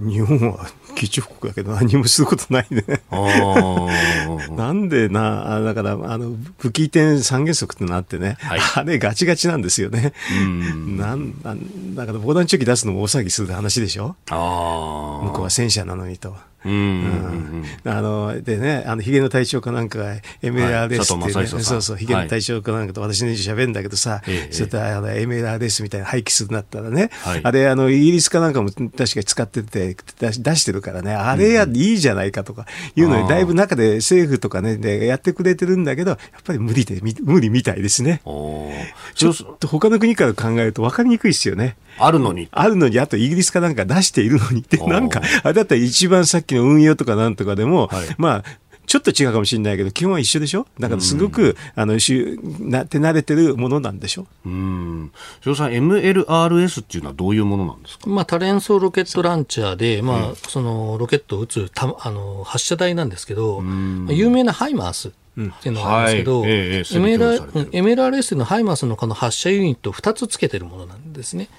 日本は基地国だけど何もすることないね。(laughs) なんでな、だから、あの、武器移転三原則ってなってね、はい、あれガチガチなんですよね。んなんだから防弾チョッキ出すのも大騒ぎする話でしょ？向こうは戦車なのにと。うんあのでね、あのヒゲの隊長かなんかが MLRS って、ね。そうそう、ヒゲの隊長かなんかと私の喋るんだけどさ、はい、そういったあの MLRS みたいな廃棄するんだったらね、はい、あれあの、イギリスかなんかも確かに使ってて出してるからね、あれや、いいじゃないかとかいうのに、だいぶ中で政府とかね、でやってくれてるんだけど、やっぱり無理で、無理みたいですね。ちょっと他の国から考えると分かりにくいですよね。あるのに。あるのに、あとイギリスかなんか出しているのにって、なんか、あれだったら一番さっきの運用とかなんとかでも、はい、まあ、ちょっと違うかもしれないけど、基本は一緒でしょ？だからすごく、うん、あの、な手慣れてるものなんでしょ？うん。翔さん、MLRS っていうのはどういうものなんですか？まあ、多連装ロケットランチャーで、まあ、その、ロケットを撃つた、あの、発射台なんですけど、有名なハイマース。っていうのがあるんですけど、はい。え MLRS のハイマースのこの発射ユニットを2つつけてるものなんですね。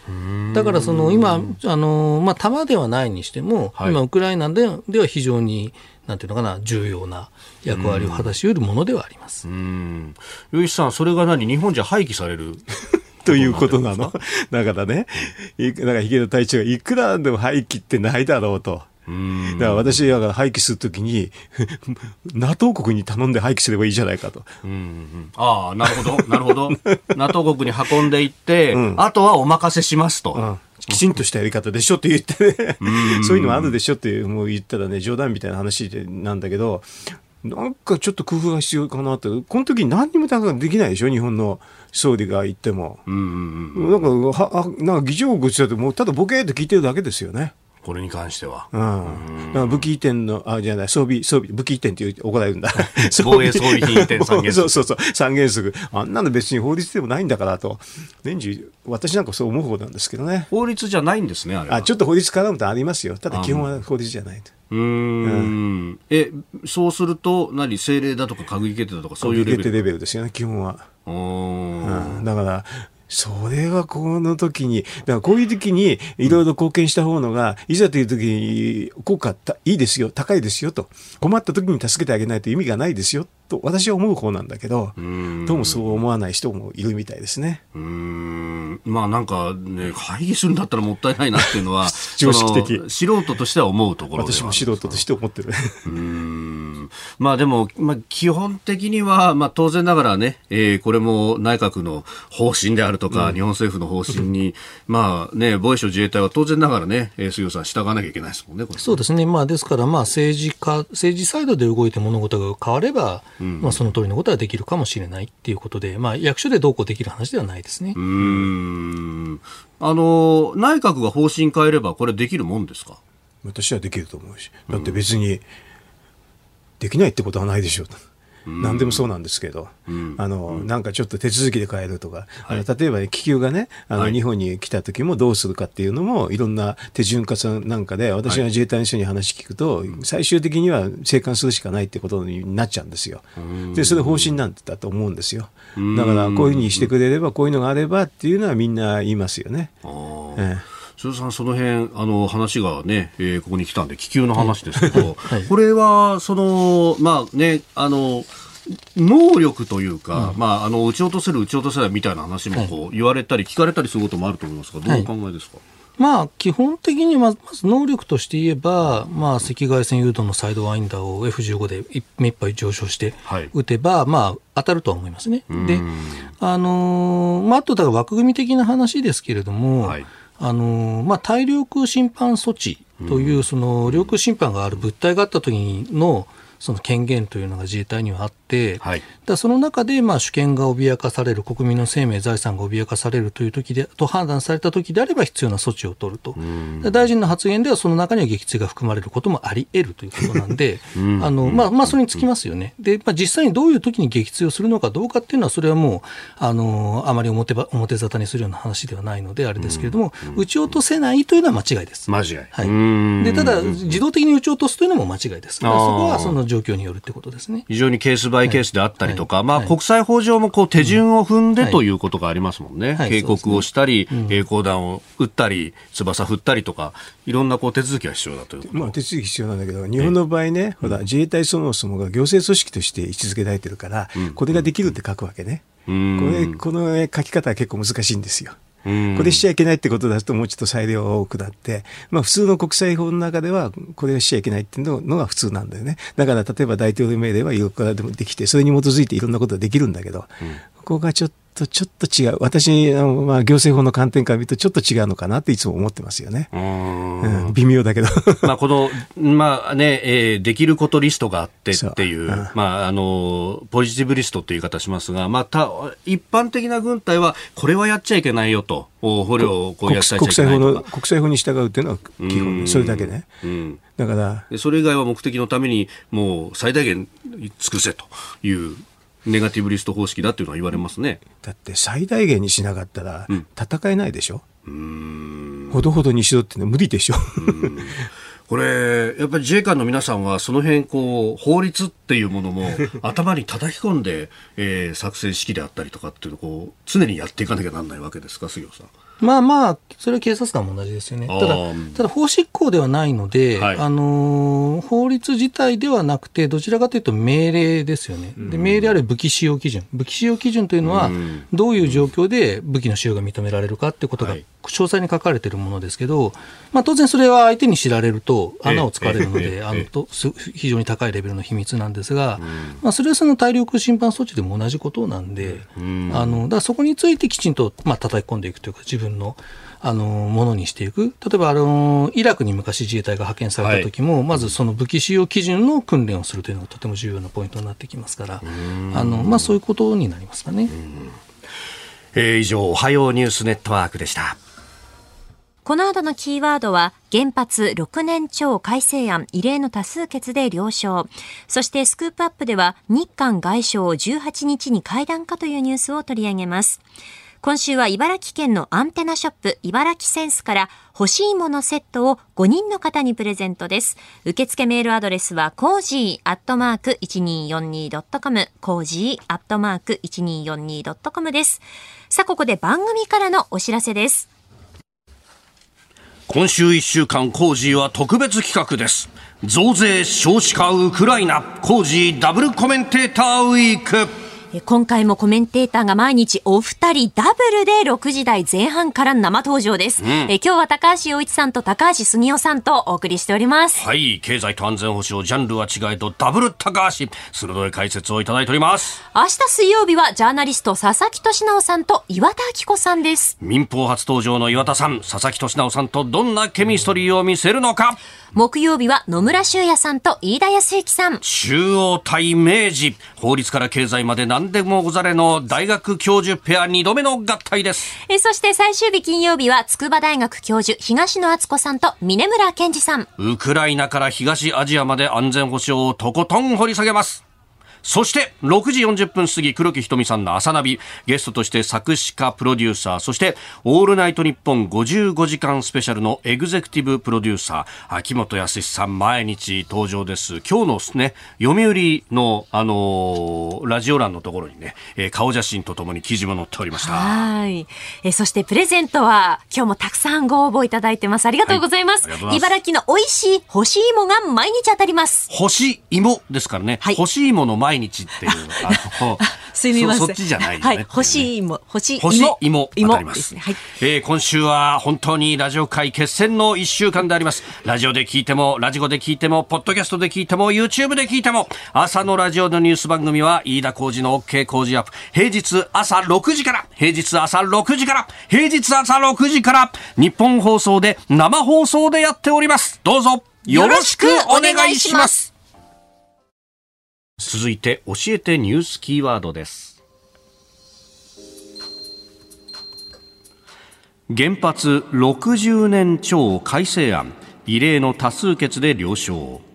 だからその今、あのまあ、弾ではないにしても、はい、今、ウクライナででは非常になんていうのかな、重要な役割を果たしうるものではあります。うん。吉さん、それが何？日本じゃ廃棄される？(laughs) ということなの？(laughs) だからね、だからヒゲの隊長がいくらでも廃棄ってないだろうと。だから私が廃棄するときに、(laughs) NATO 国に頼んで廃棄すればいいじゃないかと。うんうん、ああ、なるほど、(laughs) なるほど。NATO 国に運んでいって、うん、あとはお任せしますと。うんきちんとしたやり方でしょって言ってね、そういうのもあるでしょってもう言ったらね、冗談みたいな話でなんだけど、なんかちょっと工夫が必要かなって、この時何にもできないでしょ、日本の総理が言っても。なんか、はなんか議長国ってもうただボケーって聞いてるだけですよね。これに関しては。うん。だ武器移転の、あ、じゃない、装備、装備、武器移転っていう怒られるんだ。(laughs) 防衛装備品移転三原則。(laughs) そうそうそう、三原則。あんなの別に法律でもないんだからと。年中、私なんかそう思う方なんですけどね。法律じゃないんですね、あれあ、ちょっと法律絡むとありますよ。ただ基本は法律じゃないと。うん、うん、え、そうすると、何、政令だとか閣議決定だとか、そういうレベル？決定レベルですよね、基本は。うん、だから、それはこの時に、だからこういう時にいろいろ貢献した方のが、いざという時に効果いいですよ、高いですよと、困った時に助けてあげないと意味がないですよ。と私は思う方なんだけど、どうもそう思わない人もいるみたいですね。うんまあなんかね、会議するんだったらもったいないなっていうのは、(laughs) 常識的。素人としては思うところ私も素人として思ってる。(laughs) うんまあでも、まあ、基本的には、まあ当然ながらね、えー、これも内閣の方針であるとか、うん、日本政府の方針に、まあね、防衛省自衛隊は当然ながらね、杉尾さん、従わなきゃいけないですもんね、ねそうですね。まあですから、まあ政治家、政治サイドで動いて物事が変われば、うん、まあ、その通りのことはできるかもしれないっていうことで、まあ、役所でどうこうできる話ではないですね。うん。あの内閣が方針変えれば、これ、できるもんですか？私はできると思うし、だって別に、できないってことはないでしょう。何でもそうなんですけど、うん、あの、なんかちょっと手続きで変えるとか、はい、あの例えば、ね、気球がね、あの、はい、日本に来た時もどうするかっていうのも、いろんな手順化なんかで、私が自衛隊の人に話聞くと、最終的には生還するしかないってことになっちゃうんですよ。で、それ方針なんだと思うんですよ。だから、こういうふうにしてくれれば、こういうのがあればっていうのはみんな言いますよね。ええ鈴さん、その辺あの話がね、えー、ここに来たんで、気球の話ですけど、(laughs) はい、これは、その、まあね、あの、能力というか、うん、まあ、あの、撃ち落とせる、撃ち落とせないみたいな話もこう、言われたり、聞かれたりすることもあると思いますが、どうお考えですか、はい。まあ、基本的にまず能力として言えば、まあ、赤外線誘導のサイドワインダーを F15 で目いっぱい上昇して撃てば、はい、まあ、当たるとは思いますね。で、あのー、まあ、あとだから枠組み的な話ですけれども、はい、あのー、まあ、大量空侵犯措置という、その領空侵犯がある物体があった時のその権限というのが自衛隊にはあって、はいだその中でまあ主権が脅かされる、国民の生命、財産が脅かされるという時でと判断された時であれば必要な措置を取ると、で大臣の発言ではその中には撃墜が含まれることもあり得るということなんで、あのまあ、まあ、それにつきますよね。で、まあ、実際にどういう時に撃墜をするのかどうかっていうのは、それはもう、あのあまり表ば表沙汰にするような話ではないので、あれですけれども、撃ち落とせないというのは間違いです。間違い。はい、でただ、自動的に撃ち落とすというのも間違いです。そこはその状況によるってことですね。非常にケースバイケースであったりとか、まあ、国際法上もこう手順を踏んではいとい。うことがありますもんね。はい。警告をしたり、栄光弾を撃ったり、翼振ったりとか、いろんなこう手続きが必要だということ。まあ、手続き必要なんだけど、日本の場合ね、ほら、自衛隊そもそもが行政組織として位置づけられてるから、これができるって書くわけね。これ、この書き方は結構難しいんですよ。うんこれしちゃいけないってことだともうちょっと裁量が多くなって、まあ普通の国際法の中ではこれをしちゃいけないっていうのが普通なんだよね。だから例えば大統領命令はいろからでもできて、それに基づいていろんなことができるんだけど、ここがちょっと、ちょっと違う。私、あのまあ行政法の観点から見るとちょっと違うのかなっていつも思ってますよね。うん、微妙だけど。(laughs) まあ、この、まあね、えーできることリストがあってっていう、うんまあ、あの、ポジティブリストっていう言い方しますが、また、一般的な軍隊は、これはやっちゃいけないよと、お捕虜をこう国際法の。国際法に従うっていうのは基本、それだけね。うんだから、でそれ以外は目的のためにもう最大限尽くせというネガティブリスト方式だっていうのは言われますね。だって最大限にしなかったら戦えないでしょ、ほどほどにしろってのは無理でしょ、これ、やっぱり自衛官の皆さんは、その辺、こう、法律っていうものも (laughs) 頭に叩き込んで、えー作戦指揮であったりとかっていうのを、こう、常にやっていかなきゃなんないわけですか、杉尾さん。まあまあ、それは警察官も同じですよね。ただただ法執行ではないので、はい。あのー法律自体ではなくて、どちらかというと命令ですよね。で命令あるいは武器使用基準。武器使用基準というのは、どういう状況で武器の使用が認められるかってことがはい。詳細に書かれているものですけど、まあ当然それは相手に知られると穴を突かれるので、あのとす非常に高いレベルの秘密なんですが、まあそれはその大量審判措置でも同じことなんで、あのだからそこについてきちんとまあ叩き込んでいくというか、自分のあのものにしていく、例えばあのイラクに昔自衛隊が派遣された時も、まずその武器使用基準の訓練をするというのがとても重要なポイントになってきますから、あのまあ、そういうことになりますかね。えー以上、おはようニュースネットワークでした。この後のキーワードは、原発6年超改正案異例の多数決で了承。そしてスクープアップでは、日韓外相18日に会談かというニュースを取り上げます。今週は茨城県のアンテナショップ茨城センスから欲しいものセットを5人の方にプレゼントです。受付メールアドレスはコージーアットマーク 1242.com コージーアットマーク 1242.com です。さあ、ここで番組からのお知らせです。今週1週間、コージーは特別企画です。増税、少子化、ウクライナ、コージーダブルコメンテーターウィーク。え今回もコメンテーターが毎日お二人ダブルで6時台前半から生登場です。え今日は高橋洋一さんと高橋杉雄さんとお送りしております。はい、経済と安全保障、ジャンルは違えど、ダブル高橋、鋭い解説をいただいております。明日水曜日はジャーナリスト佐々木俊直さんと岩田明子さんです。民放初登場の岩田さん、佐々木俊直さんとどんなケミストリーを見せるのか。木曜日は野村修也さんと飯田康之さん。中央対明治、法律から経済まで何でもござれの大学教授ペア2度目の合体です。えそして最終日金曜日は筑波大学教授東野敦子さんと峰村健二さん。ウクライナから東アジアまで安全保障をとことん掘り下げます。そして、6時40分過ぎ、黒木ひとみさんの朝ナビ、ゲストとして作詞家、プロデューサー、そして、オールナイトニッポン55時間スペシャルのエグゼクティブプロデューサー、秋元康さん、毎日登場です。今日のね、読売の、あのーラジオ欄のところにね、えー顔写真とともに記事も載っておりました。はい。えそしてプレゼントは今日もたくさんご応募いただいてます。ありがとうございます。はいます茨城の美味しい干し芋が毎日当たります。干し芋ですからね。はい干し芋の毎日っていう、(laughs) あのすみません。そそっちじゃないよね。はい。干し芋、干し芋。干し芋当たりますですね。はい。えー今週は本当にラジオ界決戦の一週間であります。ラジオで聞いても、ラジコで聞いても、ポッドキャストで聞いても、YouTube で聞いても、朝のラジオのニュース番組は、飯田浩二の OK 工事アップ。平日朝6時から、平日朝6時から、平日朝6時から、日本放送で生放送でやっております。どうぞ、よろしくお願いします。続いて教えてニュースキーワードです。原発60年超改正案異例の多数決で了承。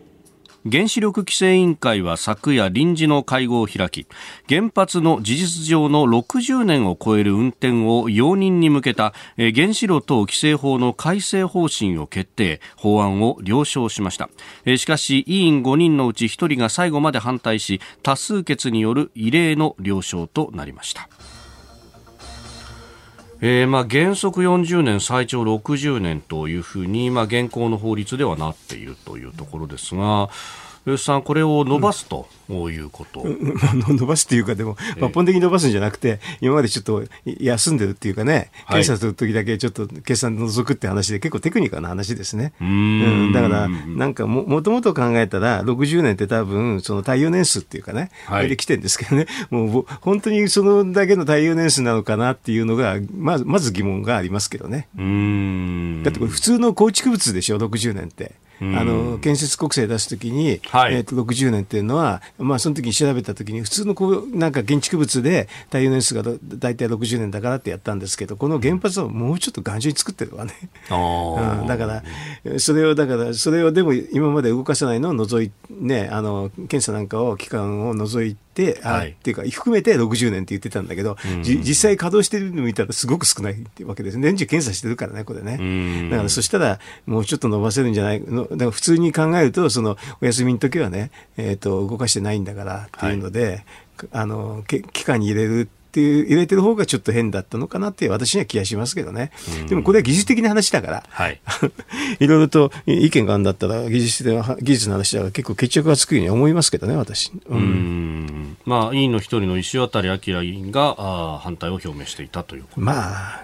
原子力規制委員会は昨夜臨時の会合を開き原発の事実上の60年を超える運転を容認に向けた原子炉等規制法の改正方針を決定法案を了承しました。しかし委員5人のうち1人が最後まで反対し多数決による異例の了承となりました。えー、まあ原則40年、最長60年というふうに、まあ、現行の法律ではなっているというところですが、吉さん、これを伸ばすということ、うん、(laughs) 伸ばすっていうか、でも、抜本的に伸ばすんじゃなくて、今までちょっと休んでるっていうかね、検査するときだけちょっと決算除くって話で、結構テクニカルな話ですね。うん、だから、なんかも、もともと考えたら、60年って多分、その耐用年数っていうかね、はい、で来てるんですけどね、もう本当にそのだけの耐用年数なのかなっていうのが、まずまず疑問がありますけどね。だってこれ、普通の構築物でしょ、60年って。あの建設国債出すときに、はい、えー、と60年っていうのは、まあ、その時に調べたときに、普通のこうなんか建築物で耐用年数が大体60年だからってやったんですけど、この原発はもうちょっと頑丈に作ってるわね。(laughs) うん、だから、それを、だから、それをでも今まで動かさないのを除いね、あの検査なんかを、期間を除いて、、はい、っていうか、含めて60年って言ってたんだけど、うん、実際稼働してるの見たらすごく少ないってわけです年中検査してるからね、これね。だからそしたら、もうちょっと伸ばせるんじゃないの、だから普通に考えると、そのお休みの時はね、えっ、ー、と、動かしてないんだからっていうので、はい、あの、期間に入れるっていう入れてる方がちょっと変だったのかなって私には気がしますけどね。でもこれは技術的な話だから、はい、(laughs) いろいろと意見があるんだったら技術的な技術の話だから結構決着がつくように思いますけどね、私。うん。まあ、委員の一人の石渡明委員があ反対を表明していたというまあ、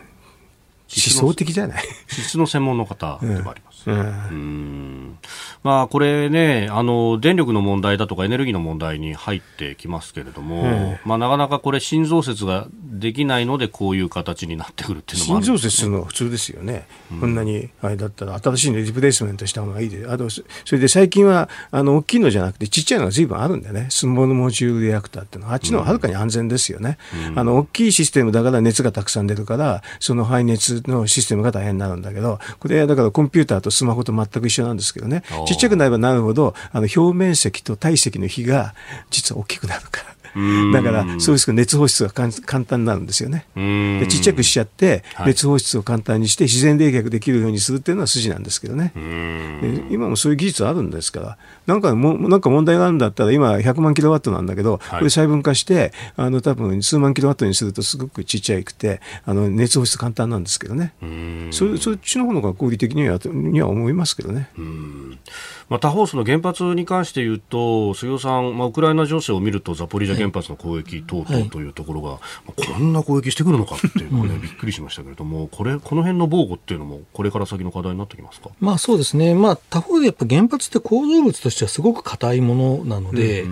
思想的じゃない。質の専門の方でもあります。うん、まあ、これねあの、電力の問題だとかエネルギーの問題に入ってきますけれども、うん、まあ、なかなかこれ、新増設ができないので、こういう形になってくるっていうのも新増設するのは普通ですよね、うん、こんなにあれだったら、新しいのリプレイスメントした方がいいで、あとそれで最近はあの大きいのじゃなくて、ちっちゃいのがずいぶんあるんでね、スモールモジュールリアクターっていうのは、あっちのはるかに安全ですよね、あの大きいシステムだから熱がたくさん出るから、その排熱のシステムが大変になるんだけど、これはだからコンピューターとスマホと全く一緒なんですけどね、ちっちゃくなればなるほど、あの表面積と体積の比が実は大きくなるから。だから、そうですけど、熱放出が簡単になるんですよね。でちっちゃくしちゃって、熱放出を簡単にして、自然冷却できるようにするっていうのは筋なんですけどね。で今もそういう技術あるんですから、なんかもなんか問題があるんだったら、今、100万キロワットなんだけど、これ細分化して、あの多分数万キロワットにすると、すごくちっちゃくて、あの熱放出簡単なんですけどね。そそっちの方が合理的にはには思いますけどね。まあ、他方、その原発に関して言うと、杉尾さん、まあ、ウクライナ情勢を見ると、ザポリージャ原発の攻撃等々というところが、はい、こんな攻撃してくるのかっていうのは、ね、びっくりしましたけれども、これ、この辺の防護っていうのも、これから先の課題になってきますか、まあ、そうですね、まあ、他方でやっぱ原発って構造物としてはすごく硬いものなので、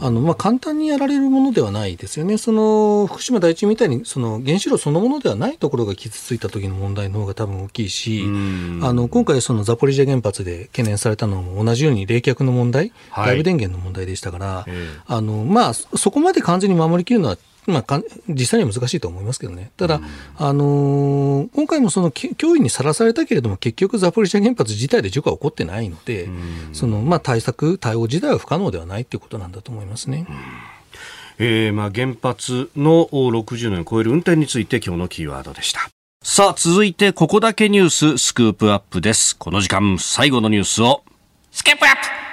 あのまあ、簡単にやられるものではないですよね、その福島第一みたいにその原子炉そのものではないところが傷ついた時の問題の方が多分大きいし、あの今回、そのザポリージャ原発で懸念されたのも同じように冷却の問題、はい、外部電源の問題でしたから、あのまあ、そこまで完全に守りきるのはまあ、実際には難しいと思いますけどね、ただ、うん、あのー、今回もその脅威にさらされたけれども、結局、ザポリージャ原発自体で事故は起こってないので、うん、そのまあ、対策、対応自体は不可能ではないということなんだと思いますね。うんえー、まあ原発の60年を超える運転について今日のキーワードでした。さあ、続いてここだけニューススクープアップです。この時間最後のニュースをスケープアップ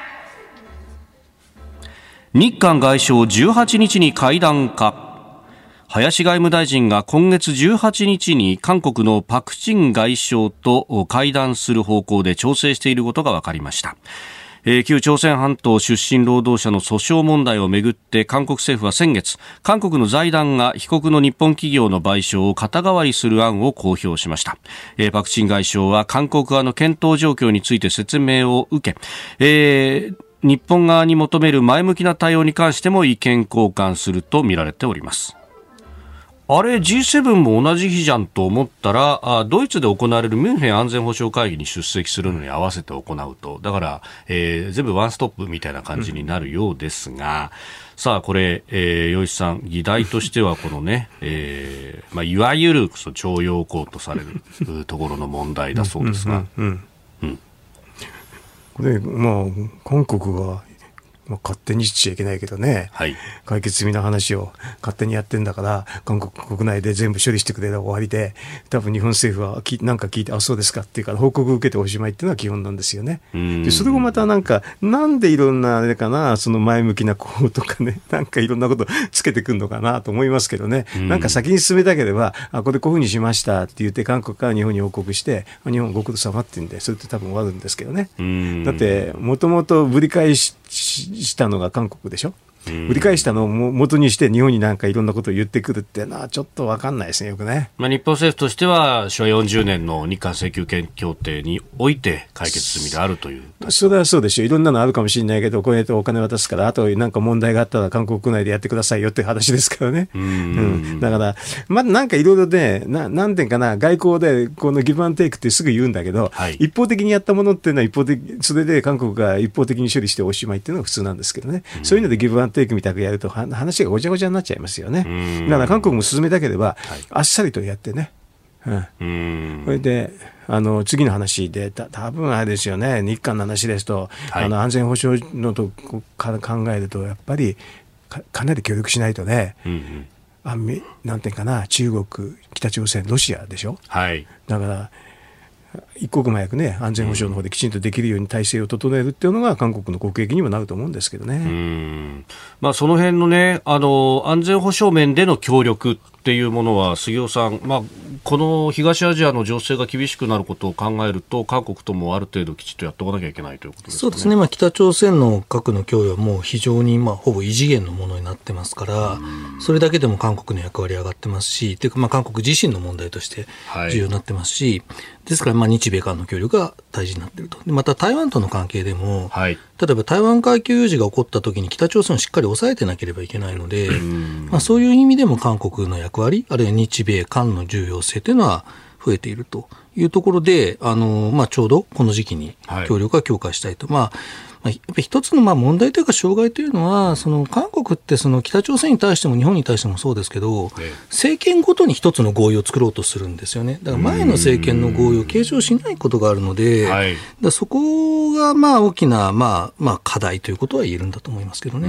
日韓外相18日に会談か林外務大臣が今月18日に韓国のパク・チン外相と会談する方向で調整していることが分かりました。旧朝鮮半島出身労働者の訴訟問題をめぐって韓国政府は先月韓国の財団が被告の日本企業の賠償を肩代わりする案を公表しました、パク・チン外相は韓国側の検討状況について説明を受け、えー日本側に求める前向きな対応に関しても意見交換するとみられております。あれ G7 も同じ日じゃんと思ったらあドイツで行われるミュンヘン安全保障会議に出席するのに合わせて行うと。だから、えー、全部ワンストップみたいな感じになるようですが、うん、さあこれ、えー、吉さん議題としてはこのね、(laughs) えーまあ、いわゆる徴用工とされるところの問題だそうですが。こでまあ韓国がまあ、勝手にしちゃいけないけどね、はい、解決済みの話を勝手にやってんだから、韓国国内で全部処理してくれたら終わりで、多分日本政府はきなんか聞いて、あ、そうですかっていうから、報告を受けておしまいっていうのは基本なんですよね。でそれもまたなんか、なんでいろんなあれかな、その前向きなこうとかね、(laughs) なんかいろんなことつけてくるのかなと思いますけどね、ん。なんか先に進めたければ、あ、これこういうふうにしましたって言って、韓国から日本に報告して、日本ご苦労様って言うんで、それって多分終わるんですけどね。だって、もともとぶり返ししたのが韓国でしょ？売り返したのを元にして日本になんかいろんなことを言ってくるっていうのはちょっと分かんないですね、よくね。まあ、日本政府としては昭和40年の日韓請求権協定において解決済みであるという。それはそうでしょ。いろんなのあるかもしれないけど、こうやってお金渡すから、あとなんか問題があったら韓国内でやってくださいよって話ですからね。うん,、うん。だから、まあなんかいろいろで、ななんていうかな、外交でこのギブアンテイクってすぐ言うんだけど、はい、一方的にやったものっていうのは一方的、それで韓国が一方的に処理しておしまいっていうのが普通なんですけどね。うん、そういうのでギブアンテイクみたくやると話がごちゃごちゃになっちゃいますよね。だから韓国も進めたければ、あっさりとやってね。うん、それであの次の話でた多分あれですよね。日韓の話ですと、はい、あの安全保障のとから考えるとやっぱりかかなり協力しないとね、うんうん、あなんていうかな。中国北朝鮮ロシアでしょ、はい、だから一刻も早くね、安全保障の方できちんとできるように体制を整えるっていうのが、韓国の国益にもなると思うんですけどね。まあ、その辺のね、あの、安全保障面での協力っていうものは、杉尾さん、まあ、この東アジアの情勢が厳しくなることを考えると、韓国ともある程度きちっとやっておかなきゃいけないということです、ね、そうですね、まあ、北朝鮮の核の供与はもう非常に、まあ、ほぼ異次元のものになってますから、それだけでも韓国の役割上がってますし、というか、まあ、韓国自身の問題として重要になってますし、はい、ですから、まあ、日米韓の協力が大事になっていると。でまた、台湾との関係でも、はい、例えば台湾海峡有事が起こったときに北朝鮮をしっかり抑えてなければいけないので、まあ、そういう意味でも韓国の役割、あるいは日米韓の重要性というのは増えているというところで、あのまあ、ちょうどこの時期に協力が強化したいと。はい、まあまあ、やっぱり一つのまあ問題というか障害というのは、その韓国ってその北朝鮮に対しても日本に対してもそうですけど、政権ごとに一つの合意を作ろうとするんですよね。だから前の政権の合意を継承しないことがあるので、だそこがまあ大きなまあまあ課題ということは言えるんだと思いますけどね。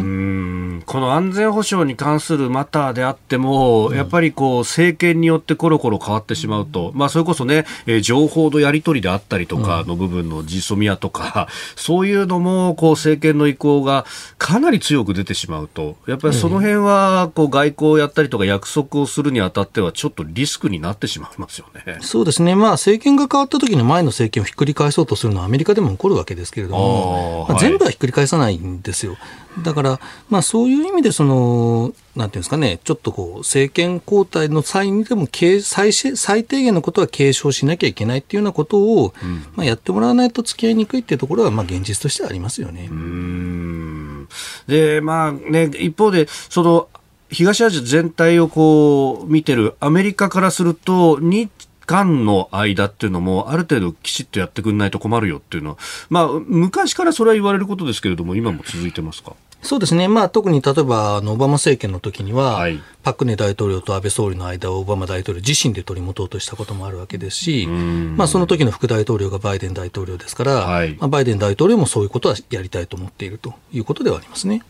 この安全保障に関するマターであっても、うん、やっぱりこう政権によってコロコロ変わってしまうと、まあそれこそね、えー、情報のやり取りであったりとかの部分のジソミアとか、そういうのもこう政権の意向がかなり強く出てしまうと、やっぱりその辺はこう外交をやったりとか約束をするにあたっては、ちょっとリスクになってしまいますよね。そうですね、まあ、政権が変わった時に前の政権をひっくり返そうとするのはアメリカでも起こるわけですけれども、まあ、全部はひっくり返さないんですよ。だから、まあ、そういう意味でその、なんていうんですかね、ちょっとこう政権交代の際にでも最最低限のことは継承しなきゃいけないっていうようなことを、うん、まあ、やってもらわないと付き合いにくいっていうところは、まあ、現実としてはありますよね。で、まあね、一方で、その東アジア全体をこう見てるアメリカからすると、日間の間っていうのも、ある程度きちっとやってくれないと困るよっていうのは、まあ、昔からそれは言われることですけれども、今も続いてますか？そうですね、まあ、特に例えばあのオバマ政権の時には、はい、パク・ネ大統領と安倍総理の間をオバマ大統領自身で取り持とうとしたこともあるわけですし、まあ、その時の副大統領がバイデン大統領ですから、はい、まあ、バイデン大統領もそういうことはやりたいと思っているということではありますね。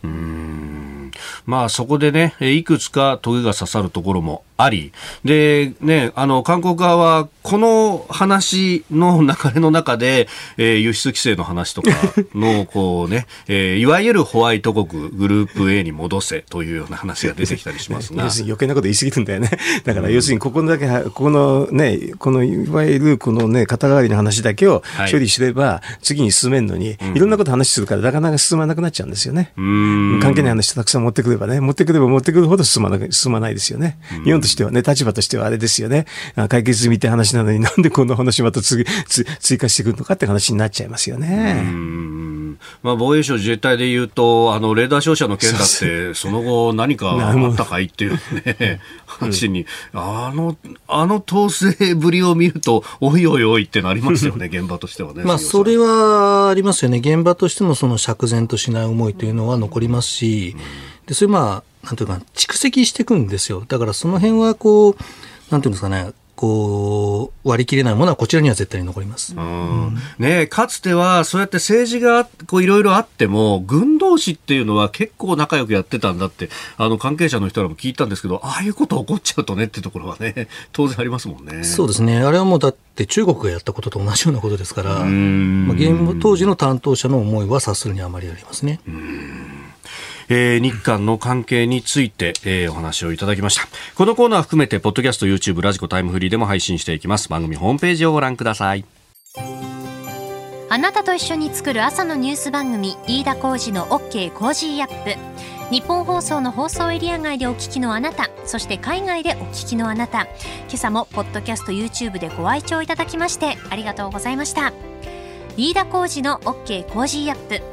まあ、そこでね、いくつかトゲが刺さるところもあり、で、ね、あの、韓国側は、この話の流れの中で、えー、輸出規制の話とかの、こうね、えー、いわゆるホワイト国グループ A に戻せというような話が出てきたりしますが。(laughs) 要するに余計なこと言い過ぎるんだよね。だから、要するにここだけ、ここのね、この、いわゆるこのね、肩代わりの話だけを処理すれば、次に進めるのに、い、ろんなこと話するから、なかなか進まなくなっちゃうんですよね。関係ない話たくさん持ってくればね、持ってくれば持ってくるほど進まな進まないですよね。日本としてはね、立場としてはあれですよね。解決済みって話なのになんでこんな話また次追加してくるのかって話になっちゃいますよね。まあ、防衛省自衛隊でいうと、あののレーダー照射の件だってその後何かあったかいっていうね話に、あのあの統制ぶりを見るとおいおいおいってなりますよね現場としてはね。まあそれはありますよね。現場としてもその釈然としない思いというのは残りますし、でそれまあなんていうか蓄積していくんですよ。だからその辺はこうなんていうんですかねこう割り切れないものはこちらには絶対に残ります、うん、ね、かつてはそうやって政治がこういろいろあっても軍同士っていうのは結構仲良くやってたんだってあの関係者の人らも聞いたんですけどああいうこと起こっちゃうとねっていうところはね (laughs) 当然ありますもんね。そうですね。あれはもうだって中国がやったことと同じようなことですから、まあ、現当時の担当者の思いは察するにあまりありますね。えー、日韓の関係について、えー、お話をいただきました。このコーナー含めて、ポッドキャスト、YouTube、ラジコタイムフリーでも配信していきます。番組ホームページをご覧ください。あなたと一緒に作る朝のニュース番組、飯田浩二の OK コージーアップ。日本放送の放送エリア外でお聞きのあなた、そして海外でお聞きのあなた、今朝もポッドキャスト YouTube でご愛聴いただきましてありがとうございました。飯田浩司の OK コージーアップ。